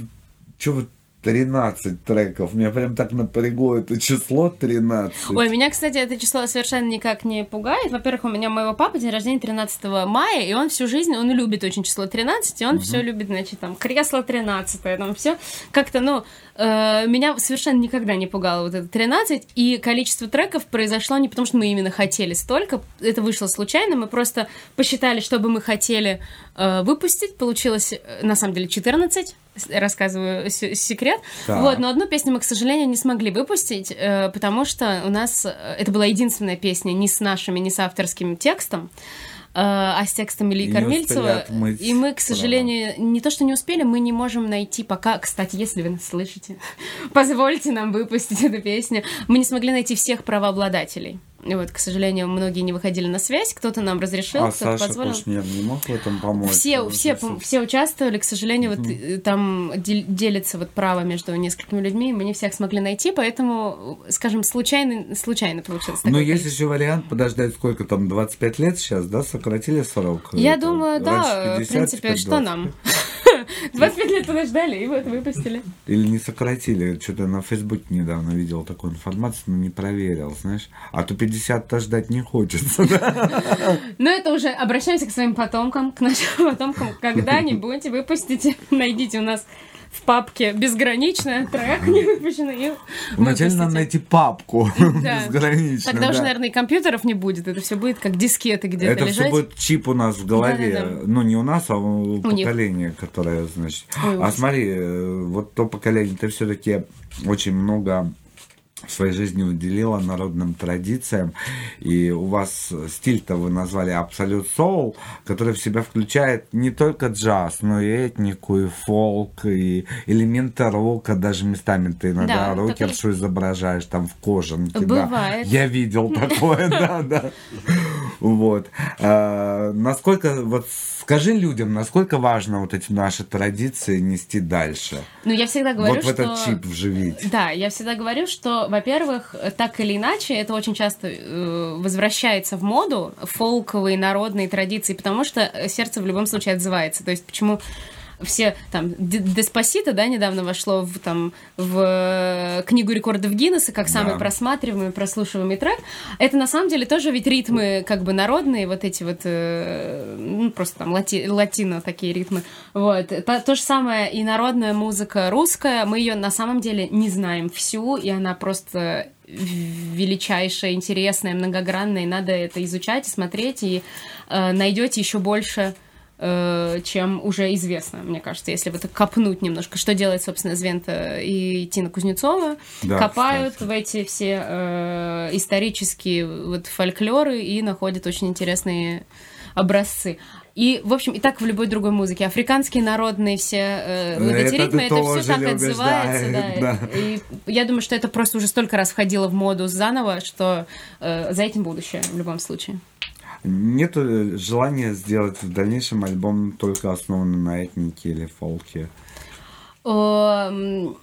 что вот 13 треков? Меня прям так напрягло это число 13. Ой, меня, кстати, это число совершенно никак не пугает. Во-первых, у меня моего папы день рождения 13 мая, и он всю жизнь, он любит очень число 13, и он все любит, значит, там, кресло 13, там все как-то, ну, э, меня совершенно никогда не пугало вот это 13, и количество треков произошло не потому, что мы именно хотели столько, это вышло случайно, мы просто посчитали, что бы мы хотели э, выпустить, получилось, э, на самом деле, 14, с- рассказываю секрет, Так. вот, но одну песню мы, к сожалению, не смогли выпустить, э, потому что у нас э, это была единственная песня не с нашими, не с авторским текстом, э, а с текстом Ильи Кормильцева. И мы, к права. сожалению, не то, что не успели, мы не можем найти пока. Кстати, если вы нас слышите, позвольте нам выпустить эту песню. Мы не смогли найти всех правообладателей. Вот, к сожалению, многие не выходили на связь, кто-то нам разрешил, а кто-то Саша позволил. Кушнер не мог в этом помочь? Все, все, все участвовали, к сожалению, вот э, там дел- делится вот право между несколькими людьми, и мы не всех смогли найти, поэтому, э, скажем, случайно, случайно получилось. Ну, такое есть количество. еще вариант подождать сколько там, 25 лет сейчас, да, сократили срок? Я Это думаю, да, раньше в 50, принципе, что 20. нам? 25 лет подождали, и вот выпустили. Или не сократили. Что-то на Фейсбуке недавно видел такую информацию, но не проверил, знаешь. А то 50-то ждать не хочется. Но это уже обращаемся к своим потомкам, к нашим потомкам. Когда-нибудь выпустите, найдите у нас в папке «Безграничная», трек не выпущенный. и Вначале надо найти папку Да. безгранично. Тогда уже, да. наверное, и компьютеров не будет. Это все будет как дискеты где-то Это лежать. все будет чип у нас в голове. Да-да-да. Ну, не у нас, а у У них. поколения, которое, значит. Ой, а смотри, э, вот то поколение, ты все-таки очень много своей жизни уделила народным традициям, и у вас стиль-то вы назвали Абсолют Соул, который в себя включает не только джаз, но и этнику, и фолк, и элементы рока, даже местами ты иногда Да, рокершу изображаешь там в кожанке. да. Бывает. Я видел такое, да, да. Вот. А, Насколько, вот скажи людям, насколько важно вот эти наши традиции нести дальше? Ну, я всегда говорю, Вот в что... этот чип вживить. Да, я всегда говорю, что, во-первых, так или иначе, это очень часто э, возвращается в моду, фолковые народные традиции, потому что сердце в любом случае отзывается. То есть почему все там Д- Деспасито, да, недавно вошло в, там, в э, книгу рекордов Гиннесса как самый Да. просматриваемый, прослушиваемый трек. Это на самом деле тоже ведь ритмы как бы народные, вот эти вот, э, ну, просто там лати- латино такие ритмы. Вот. То, то же самое и народная музыка русская, мы ее на самом деле не знаем всю, и она просто величайшая, интересная, многогранная, и надо это изучать и смотреть, и э, найдете еще больше чем уже известно, мне кажется, если вот так копнуть немножко, что делает, собственно, Звента и Тина Кузнецова, Да, копают в эти все э, исторические вот фольклоры и находят очень интересные образцы. И, в общем, и так в любой другой музыке. Африканские народные все э, эти Это это все так любишь, отзывается. да, Да, да. И я думаю, что это просто уже столько раз входило в моду заново, что э, за этим будущее в любом случае. Нет желания сделать в дальнейшем альбом только основанный на этнике или фолке? Эм,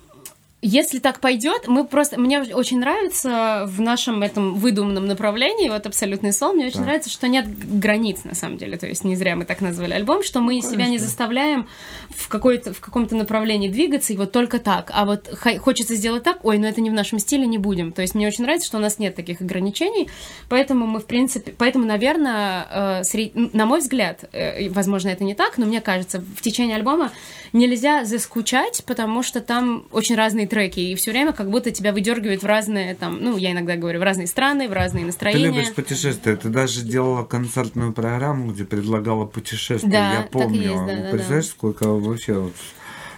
Если так пойдет, мы просто... Мне очень нравится в нашем этом выдуманном направлении, вот «Абсолютный сон», мне очень Так. нравится, что нет границ, на самом деле. То есть не зря мы так назвали альбом, что мы себя не заставляем в, какой-то, в каком-то направлении двигаться, и вот только так. А вот хо- хочется сделать так, ой, но это не в нашем стиле, не будем. То есть мне очень нравится, что у нас нет таких ограничений, поэтому мы, в принципе... Поэтому, наверное, э, сре- на мой взгляд, э, возможно, это не так, но мне кажется, в течение альбома нельзя заскучать, потому что там очень разные треки, и все время как будто тебя выдергивают в разные, там, ну, я иногда говорю, в разные страны, в разные Ты настроения. любишь путешествия. Ты даже делала концертную программу, где предлагала путешествия. Да, Я помню. есть, да, да, Представляешь, сколько вообще вот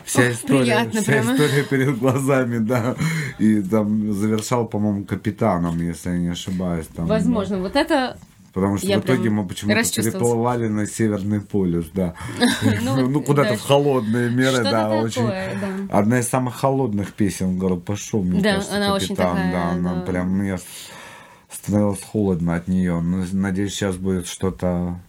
вся Ох, история, приятно вся прямо. история перед глазами, да. И там завершал, по-моему, капитаном, если я не ошибаюсь. Там, Возможно, вот это... Потому что Я в итоге мы почему-то переплывали на Северный полюс, да. Ну, Ну, куда-то да. в холодные меры, да, очень. Одна из самых холодных песен группы Шум, Да, она очень такая, да, она прям, мне становилось холодно от нее. Ну, надеюсь, сейчас будет что-то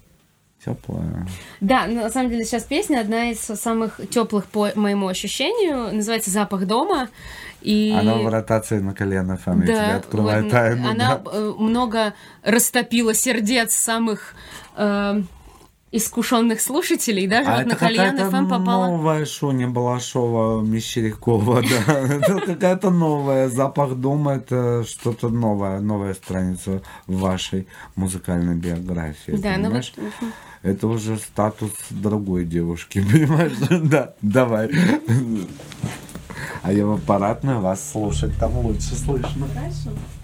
теплое. Да, на самом деле сейчас песня одна из самых теплых по моему ощущению, называется «Запах дома». И... Она в ротации на колено ФМ, я тебе открываю вот, тайну. Она да. э, много растопила сердец самых э, искушенных слушателей, даже А вот на Кальян ФМ попала. новая Шуня Балашова, Мещерякова, да. Это какая-то новая. Запах дома – это что-то новое, новая страница в вашей музыкальной биографии. Да, ну вот. Это уже статус другой девушки, понимаешь? Да, давай. А я в аппаратную вас слушать там лучше слышно. Thank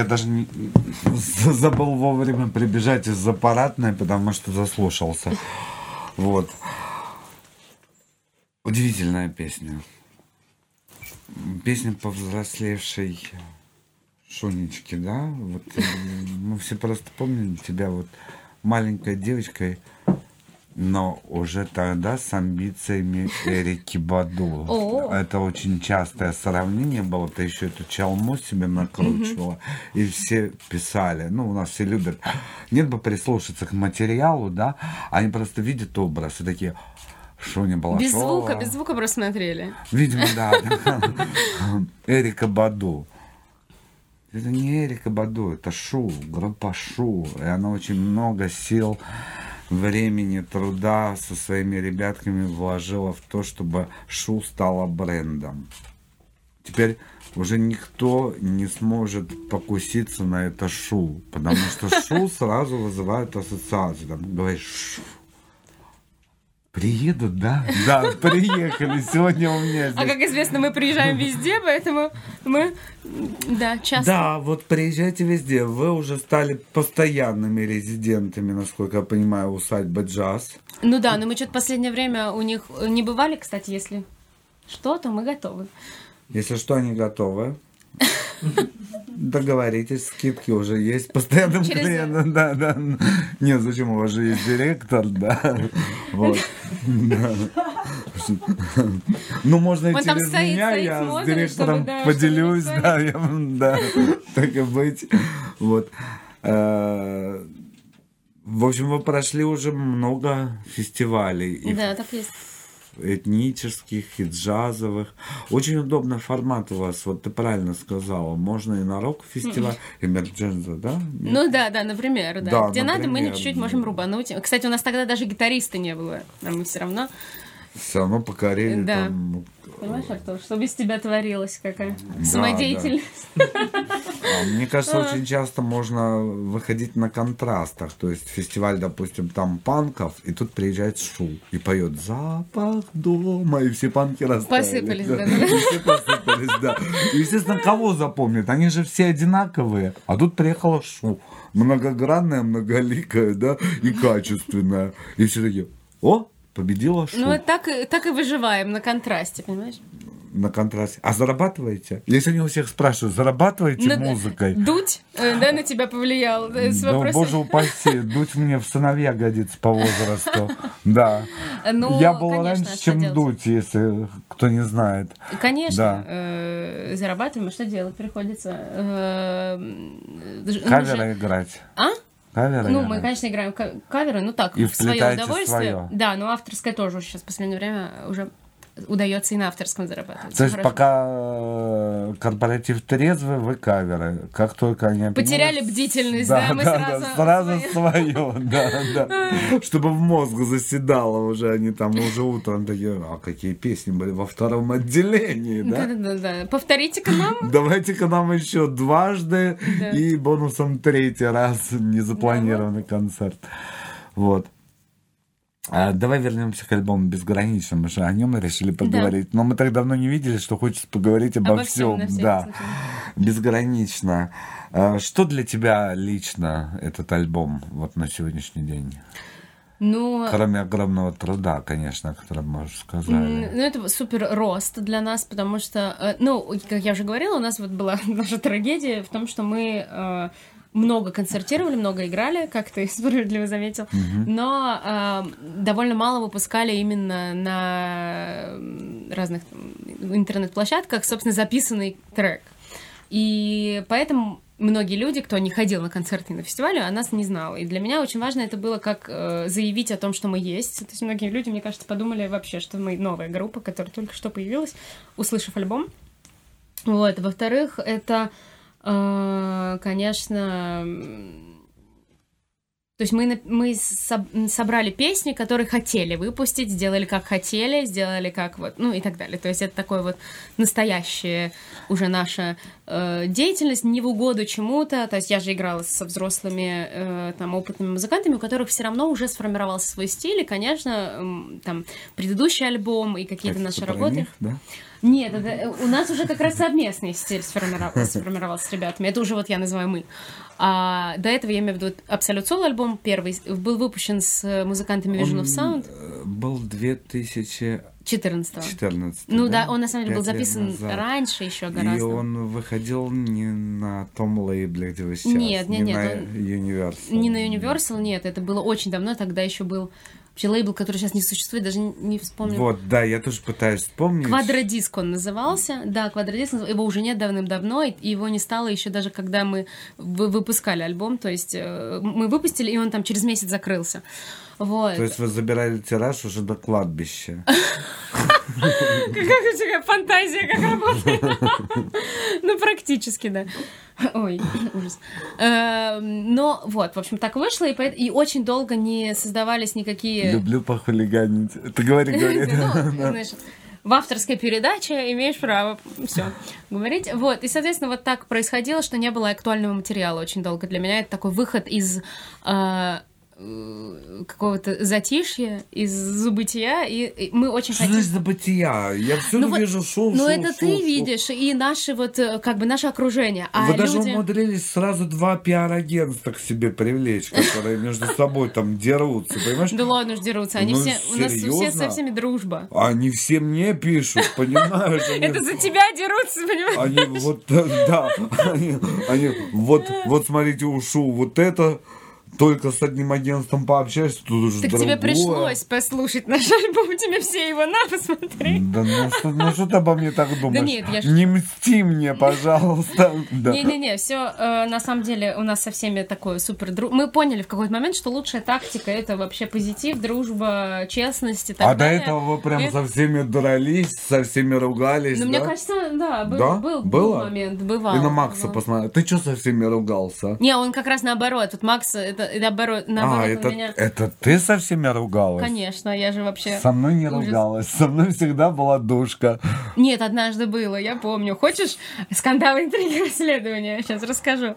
Я даже не, забыл вовремя прибежать из аппаратной, потому что заслушался. Вот. Удивительная песня. Песня повзрослевшей Шунечки, да? Вот э, мы все просто помним тебя вот маленькой девочкой, но уже тогда с амбициями Эрики Баду. О. Это очень частое сравнение было. Ты еще эту чалму себе накручивала. И все писали. Ну, у нас все любят. Нет бы прислушаться к материалу, да? Они просто видят образ и такие... Шуня Балашова. Без звука, без звука просто смотрели. Видимо, да. да. Эрика Баду. Это не Эрика Баду, это Шу, группа Шу. И она очень много сил, времени, труда со своими ребятками вложила в то, чтобы Шу стала брендом. Теперь уже никто не сможет покуситься на это Шу, потому что Шу сразу вызывает ассоциацию. Там говоришь Шу. Приедут, да? Да, приехали. Сегодня у меня А здесь как известно, мы приезжаем везде, поэтому мы, да, часто. Да, вот приезжайте везде. Вы уже стали постоянными резидентами, насколько я понимаю, усадьбы джаз. Ну да, но мы что-то последнее время у них не бывали, кстати, если что, то мы готовы. Если что, они готовы. Договоритесь, скидки уже есть постоянным Через- клиентам. Да, да. Нет, зачем у вас же есть директор, да. Вот. Ну, можно и через меня, я с директором поделюсь, да, да, так и быть. Вот. Э, В общем, вы прошли уже много фестивалей. Да, так есть. Этнических, и джазовых. Очень удобный формат у вас, вот ты правильно сказала. Можно и на рок-фестиваль, и Мердженза, да? Ну да, да, например, да. Да, Где надо, мы например. чуть-чуть можем рубануть. Кстати, у нас тогда даже гитариста не было, а мы все равно. Все равно покорили Да. там. Понимаешь, Артур, что без тебя творилось какая Да, самодеятельность. А Мне кажется, А. очень часто можно выходить на контрастах. То есть фестиваль, допустим, там панков, и тут приезжает Шу и поет «Запах дома», и все панки растаяли. Посыпались, да, да. И все посыпались, да. И, естественно, кого запомнят? Они же все одинаковые. А тут приехала Шу. Многогранная, многоликая, да, и качественная. И все такие «О, победила Шу». Ну, так, и- так и выживаем на контрасте, понимаешь? на контрасте. А зарабатываете? Я сегодня у всех спрашиваю, зарабатываете На- музыкой? Дудь, э, да, на тебя повлиял э, с Да, вопросом. боже упаси, дуть мне в сыновья годится по возрасту. Да. Ну, Я был конечно, раньше, что чем делать? дуть, если кто не знает. Конечно, Да. э, зарабатываем, а что делать приходится? Э, Каверы же- играть. А? Каверы Ну, мы, конечно, играем ка- каверы, ну так, И в свое удовольствие. своё. Да, но авторское тоже сейчас в последнее время уже удается и на авторском зарабатывать. То есть Хорошо. пока э, корпоратив трезвый, вы каверы. Как только они Потеряли бдительность, да, мы сразу сразу свое, да, да. Чтобы в мозг заседало уже, они там уже утром такие, а какие песни были во втором отделении, да? Да-да-да. Повторите-ка нам. Давайте-ка нам еще дважды Да. и бонусом третий раз незапланированный концерт. Вот. А, давай вернемся к альбому «Безгранично». Мы же о нем решили поговорить. Но мы так давно не видели, что хочется поговорить обо, Обо всем, всем. Да. «Безгранично». А, Что для тебя лично этот альбом вот на сегодняшний день? Ну, Кроме огромного труда, конечно, о котором мы уже сказали. Ну, это супер рост для нас, потому что, э, ну, как я уже говорила, у нас вот была наша трагедия в том, что мы э, много концертировали, много играли, как ты справедливо заметил, но э, довольно мало выпускали именно на разных интернет-площадках, собственно, записанный трек. И поэтому многие люди, кто не ходил на концерты и на фестивали, о нас не знал. И для меня очень важно это было как э, заявить о том, что мы есть. То есть многие люди, мне кажется, подумали вообще, что мы новая группа, которая только что появилась, услышав альбом. Вот. Во-вторых, это, конечно, м, то есть мы, мы соб- собрали песни, которые хотели выпустить, сделали как хотели, сделали как вот, ну и так далее. То есть это такое вот настоящая уже наша э, деятельность, не в угоду чему-то. То есть я же играла со взрослыми э, там опытными музыкантами, у которых все равно уже сформировался свой стиль, и, конечно, м, там предыдущий альбом и какие-то Это наши работы. них, да? Нет, это, э, у нас уже как раз совместный стиль сформировался, сформировался с ребятами. Это уже вот я называю мы. А до этого, я имею в виду, Абсолют Соло альбом первый был выпущен с э, музыкантами Vision of Sound э, Был 2014 14 Ну да, он на самом деле был записан раньше еще И гораздо. он выходил не на том лейбле, где вы сейчас. Нет, нет, не нет, на он- Universal. Не на Universal, нет, это было очень давно, тогда еще был вообще лейбл, который сейчас не существует, даже не- вспомню. Вот, да, я тоже пытаюсь вспомнить. Квадродиск он назывался. Да, квадродиск. Его уже нет давным-давно, и его не стало еще даже когда мы вы- выпускали альбом. То есть э, мы выпустили, и он там через месяц закрылся. Вот. То есть вы забирали тираж уже до кладбища. Какая у тебя фантазия, как работает. Ну, практически, да. Ой, ужас. Эм, Но вот, в общем, так вышло, и очень долго не создавались никакие... Люблю похулиганить. Ты говори, говори. Ну, в авторской передаче имеешь право все говорить. Вот, и, соответственно, вот так происходило, что не было актуального материала очень долго. Для меня это такой выход из э, какого-то затишья, из забытия, и, и мы очень Что хотим... значит забытия? Я всюду вот- вижу шоу, Ну, шоу, это шоу, ты шоу. видишь, и наши вот, э, как бы, наше окружение. А Вы даже люди... умудрились сразу два пиар-агентства к себе привлечь, которые между собой там дерутся, понимаешь? Да ладно уж дерутся, они Ну, все, у нас серьезно? со всеми дружба. Они все мне пишут, понимаешь? Они- Это за тебя дерутся, понимаешь? Они вот, э, да, они, они вот, вот смотрите, ушу, вот это только с одним агентством пообщаешься, тут уже Так тебе другое. пришлось послушать наш альбом, тебе все его на посмотри. Да ну что, ну что ты обо мне так думаешь? нет, я Не мсти мне, пожалуйста. Да. Не-не-не, все на самом деле у нас со всеми такое супер. Мы поняли в какой-то момент, что лучшая тактика это вообще позитив, дружба, честность и так А до далее. этого вы прям со всеми дрались, со всеми ругались, Ну, да? мне кажется, да, был, Да? момент, бывал. И на Макса посмотри. Ты что со всеми ругался? Не, он как раз наоборот. Вот Макс, это наоборот, наоборот а, у это, меня... это ты со всеми ругалась? Конечно, я же вообще... Со мной не ужас. ругалась, со мной всегда была душка. Нет, однажды было, я помню. Хочешь скандал, интриги, расследования? Сейчас расскажу.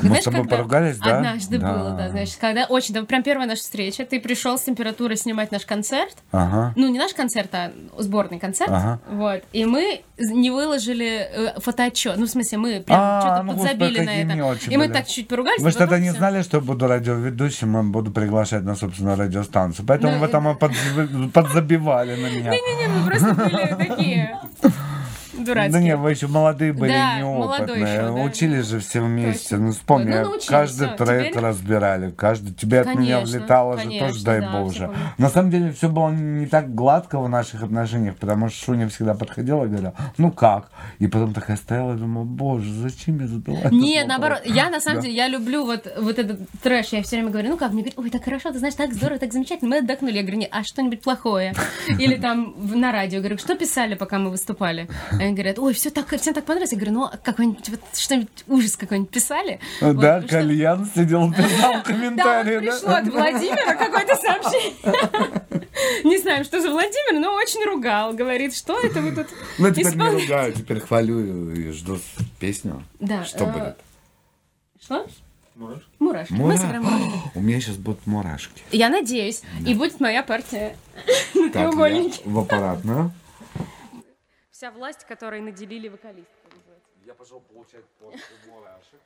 Мы с тобой поругались, да? Однажды Да. было, да. Значит, когда очень... да, прям первая наша встреча. Ты пришел с температурой снимать наш концерт. Ага. Ну, не наш концерт, а сборный концерт. Ага. Вот. И мы не выложили э, фотоотчет. Ну, в смысле, мы прям А, что-то ну, подзабили господи, на это. мелочи И мы так чуть-чуть поругались. Вы а же тогда не знали, что я буду радиоведущим, и буду приглашать на собственную радиостанцию. Поэтому Ну, вы там подзаби- подзабивали на меня. Не-не-не, мы просто были такие дурацкие. Да не, вы еще молодые были, Да, неопытные. еще, да. Учились же все вместе. Точно. Ну вспомни, Ой, ну, научились, каждый всё, трек теперь- разбирали. Каждый тебе от меня Конечно, влетало же конечно, тоже, дай да, боже. На самом деле все было не так гладко в наших отношениях, потому что Шуня всегда подходила и говорила, ну как? И потом такая стояла и думала, боже, зачем я задала вопрос?» наоборот, я на самом Да. деле, я люблю вот, вот этот трэш, я все время говорю, ну как, мне говорят, ой, так хорошо, ты знаешь, так здорово, так замечательно, мы отдохнули, я говорю, не, а что-нибудь плохое? Или там на радио, говорю, что писали, пока мы выступали? Они говорят, ой, все так, всем так понравилось, я говорю, ну, какой-нибудь, вот, что-нибудь, ужас какой-нибудь писали? Вот, Да, что- кальян сидел, писал Да, вот комментарии. пришло от Владимира какое-то сообщение. Не знаем, что за Владимир, но очень ругал. Говорит, что это вы тут Ну, теперь не исполняете?» ругаю, теперь хвалю и жду песню. Да, Что э, будет? Что? Мурашки. Мы Мура- сыграем мурашки. У меня сейчас будут мурашки. Я надеюсь. И будет моя партия на треугольнике. в аппаратную. Вся власть, которой наделили вокалиста. Я пошел получать порцию мурашек.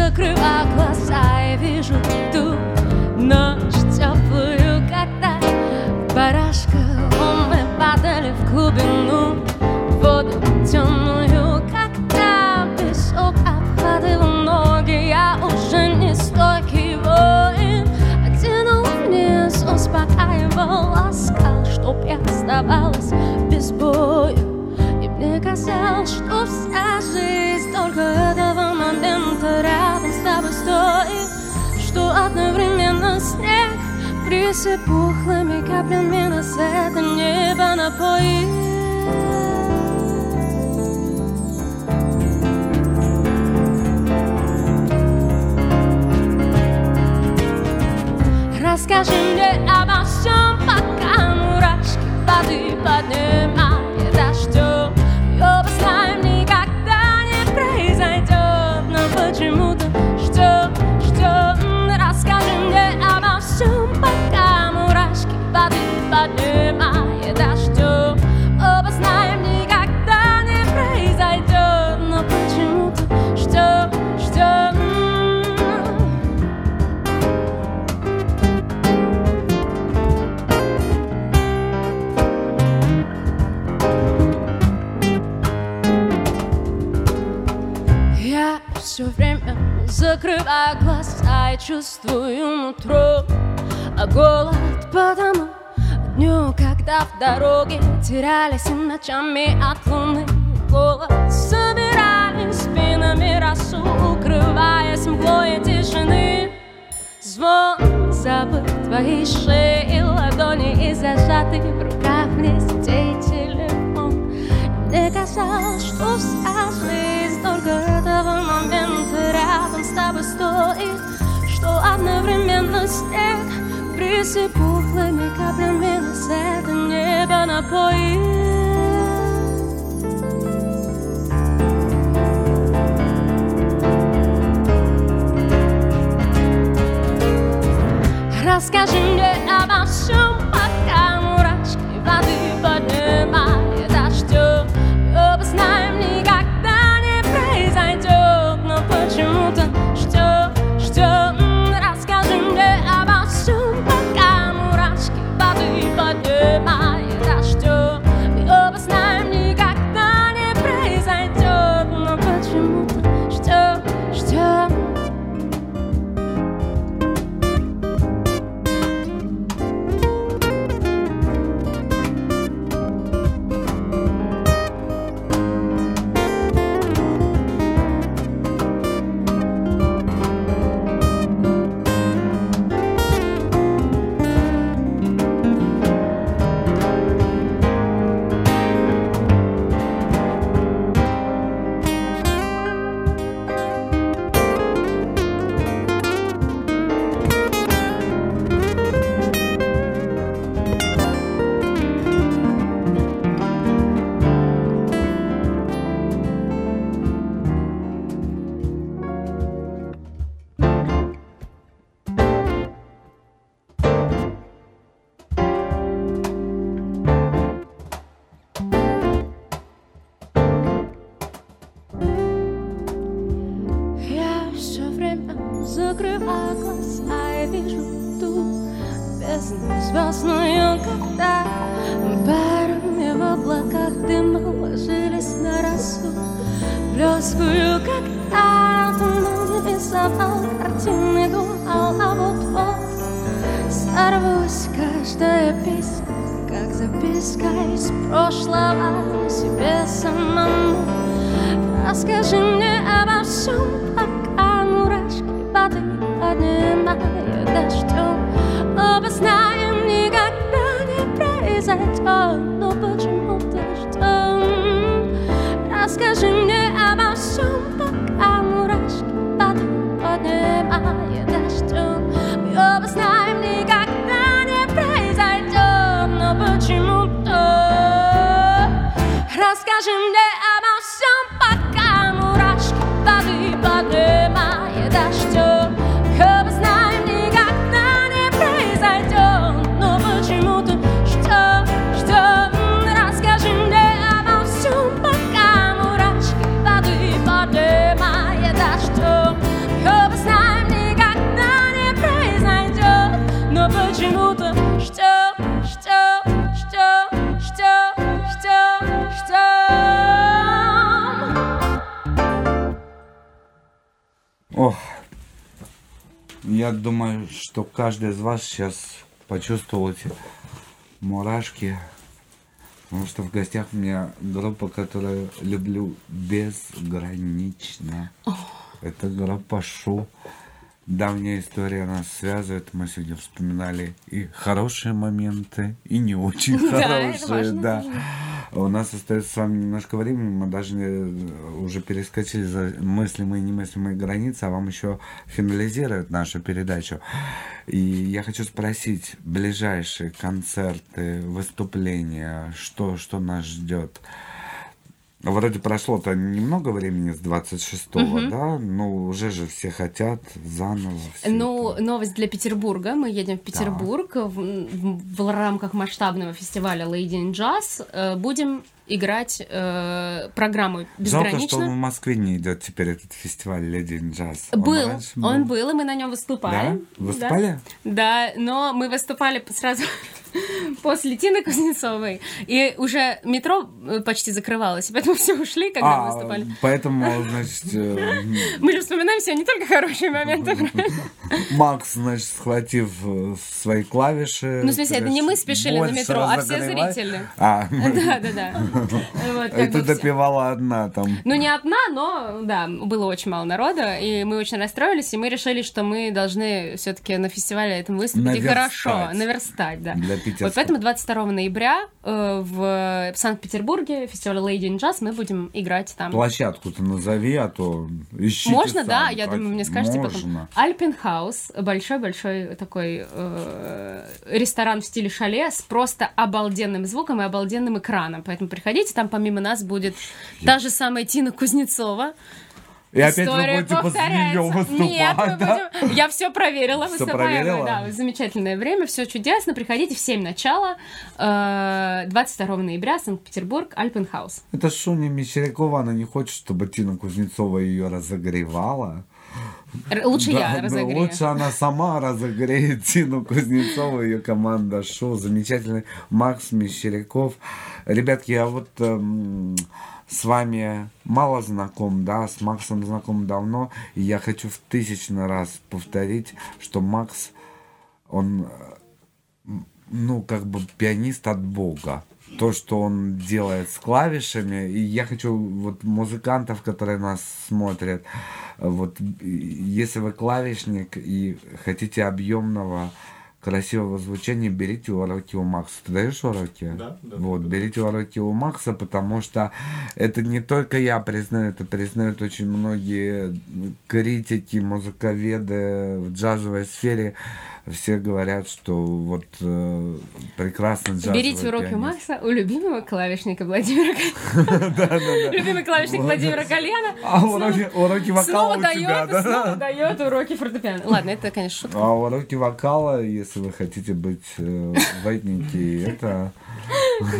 Закрываю глаза и вижу ту ночь теплую, когда в барашках мы падали в глубину воду темную, когда песок обхватывал ноги, я уже не стойкий воин, а на луне успокаивал, ласкал, чтоб я оставалась без боя. И мне казалось, что вся жизнь только одновременно снег присып пухлыми каплями нас это небо напоит. Расскажи мне обо всем, пока мурашки воды закрываю глаза и чувствую нутро. А голод потому дню, когда в дороге терялись и ночами от луны. Голод Собирали спинами росу, укрываясь мглой тишины. Звон забыт твоей шеи, ладони и зажатый в руках мне сетей телефон. Мне казалось, что вся рядом с тобой стоит, что одновременно снег присыпухлыми каплями на это небо напоит. Расскажи мне обо всем, каждый из вас сейчас почувствовал эти мурашки, потому что в гостях у меня группа, которую люблю безгранично. Это группа Шу. Давняя история нас связывает. Мы сегодня вспоминали и хорошие моменты, и не очень Да, хорошие, важно. да. У нас остается с вами немножко времени, мы даже э, уже перескочили за мыслимые и немыслимые границы, а вам еще финализируют нашу передачу. И я хочу спросить, ближайшие концерты, выступления, что, что нас ждет? Вроде прошло-то немного времени с 26-го, Мгм. да? Ну, уже же все хотят заново. Ну, новость для Петербурга. Мы едем в Петербург в, в- в рамках масштабного фестиваля Lady in Jazz. э, Будем играть э, программу Жалко, что безгранично. в Москве не идет теперь этот фестиваль in Jazz. Он Был, он был, и мы на нем выступали. Да? Выступали? Да, но мы выступали сразу после Тины Кузнецовой, и уже метро э, почти закрывалось, и поэтому все ушли, когда мы А, выступали. поэтому, значит, э, Мы вспоминаем все не только хорошие моменты? Макс, значит, схватив э, свои клавиши. Ну, в смысле, это не мы спешили на метро, а все зрители. А, Да, да, да. Вот, и ты все. допивала одна там. Ну, не одна, но, да, было очень мало народа, и мы очень расстроились, и мы решили, что мы должны все таки на фестивале этом выступить и хорошо, наверстать, да. Для Вот питерского. поэтому 22 ноября э, в Санкт-Петербурге фестиваль Lady in Jazz мы будем играть там. Площадку-то назови, а то ищите Можно, да, я думаю, мне скажете Можно. потом. Альпенхаус, большой-большой такой э, ресторан в стиле шале с просто обалденным звуком и обалденным экраном. Поэтому приходите, там помимо нас будет та же самая Тина Кузнецова. И опять вы История будете после повторяется. выступать, Нет, мы да? будем- Я все проверила. Всё выступаем, проверила? Да, замечательное время, все чудесно. Приходите в 7 начала, э, 22 ноября, Санкт-Петербург, Альпенхаус. Это Шуня Мещерякова, она не хочет, чтобы Тина Кузнецова ее разогревала. Лучше Да, я но разогрею. Лучше она сама разогреет Тину Кузнецову, ее команда шоу. Замечательный Макс Мещеряков. Ребятки, я вот эм, с вами мало знаком, да, с Максом знаком давно, и я хочу в тысячный раз повторить, что Макс, он, э, ну, как бы пианист от Бога. То, что он делает с клавишами, и я хочу вот музыкантов, которые нас смотрят, вот если вы клавишник и хотите объемного красивого звучания, берите уроки у Макса. Ты даешь уроки? Да, да, Вот, берите уроки у Макса, потому что это не только я признаю, это признают очень многие критики, музыковеды в джазовой сфере. Все говорят, что вот э, прекрасно джазовый Берите уроки пианист. Макса у любимого клавишника Владимира. Любимый клавишник Владимира Кальяна. А уроки, вокала Снова у тебя, снова дает уроки фортепиано. Ладно, это, конечно, шутка. А уроки вокала, если вы хотите быть э, ватники, это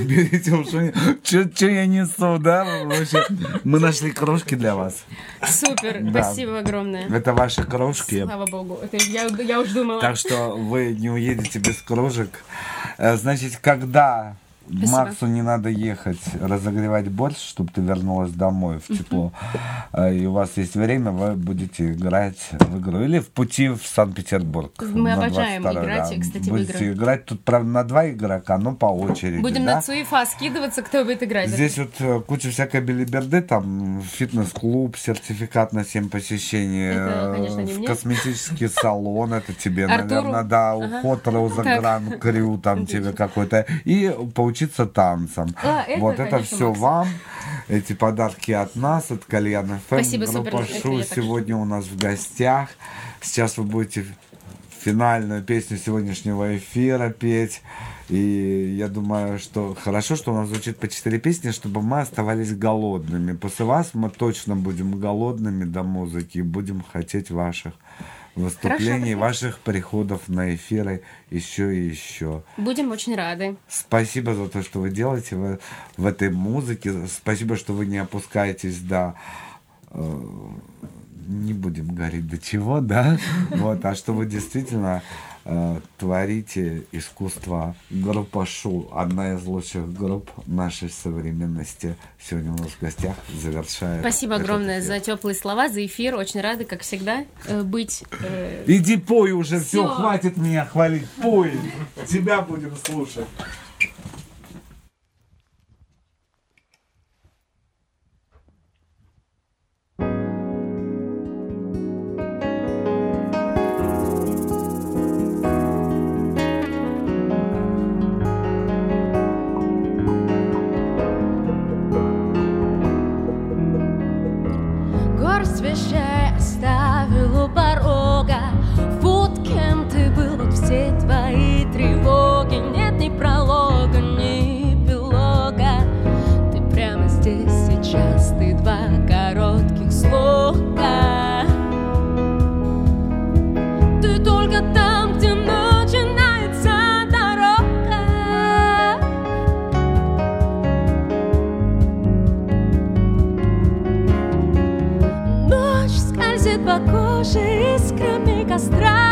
берите у Шуни. Че я несу, да? Вообще, мы нашли кружки для вас. Супер, Да. спасибо огромное. Это ваши кружки. Слава богу. Это я, я уж думала. Так что вы не уедете без кружек. Э, Значит, когда Спасибо. Максу не надо ехать разогревать борщ, чтобы ты вернулась домой в тепло, э, и у вас есть время, вы будете играть в игру. Или в пути в Санкт-Петербург. Мы обожаем 22-й, играть, кстати, в Будете игры. играть, тут, правда, на два игрока, но по очереди. Будем да? на Цуефа скидываться, кто будет играть. Здесь вот э, куча всякой белиберды, там фитнес-клуб, сертификат на 7 посещений, Это, э, конечно, не в косметический салон, это тебе, наверное, да, уход Так. Гран Крю, там тебе какой-то, и поучиться танцам. А, это, вот это конечно, все Макс. вам, эти подарки от нас, от Кальяна ФМ. Спасибо, супер, Группа это Шу я так сегодня у нас в гостях. Сейчас вы будете финальную песню сегодняшнего эфира петь. И я думаю, что хорошо, что у нас звучит по четыре песни, чтобы мы оставались голодными. После вас мы точно будем голодными до музыки и будем хотеть ваших выступлений, Хорошо, ваших приходов на эфиры еще и еще. Будем очень рады. Спасибо за то, что вы делаете в, в этой музыке. Спасибо, что вы не опускаетесь до... э, не будем говорить до чего, да? Вот, а что вы действительно э, творите искусство. Группа Шу, одна из лучших групп нашей современности. Сегодня у нас в гостях завершает. Спасибо огромное эфир. за теплые слова, за эфир. Очень рада, как всегда, э, быть. э, Иди пой уже, все, Всё. хватит меня хвалить. Пой, тебя будем слушать. Вещей оставил у порога по коже искрами костра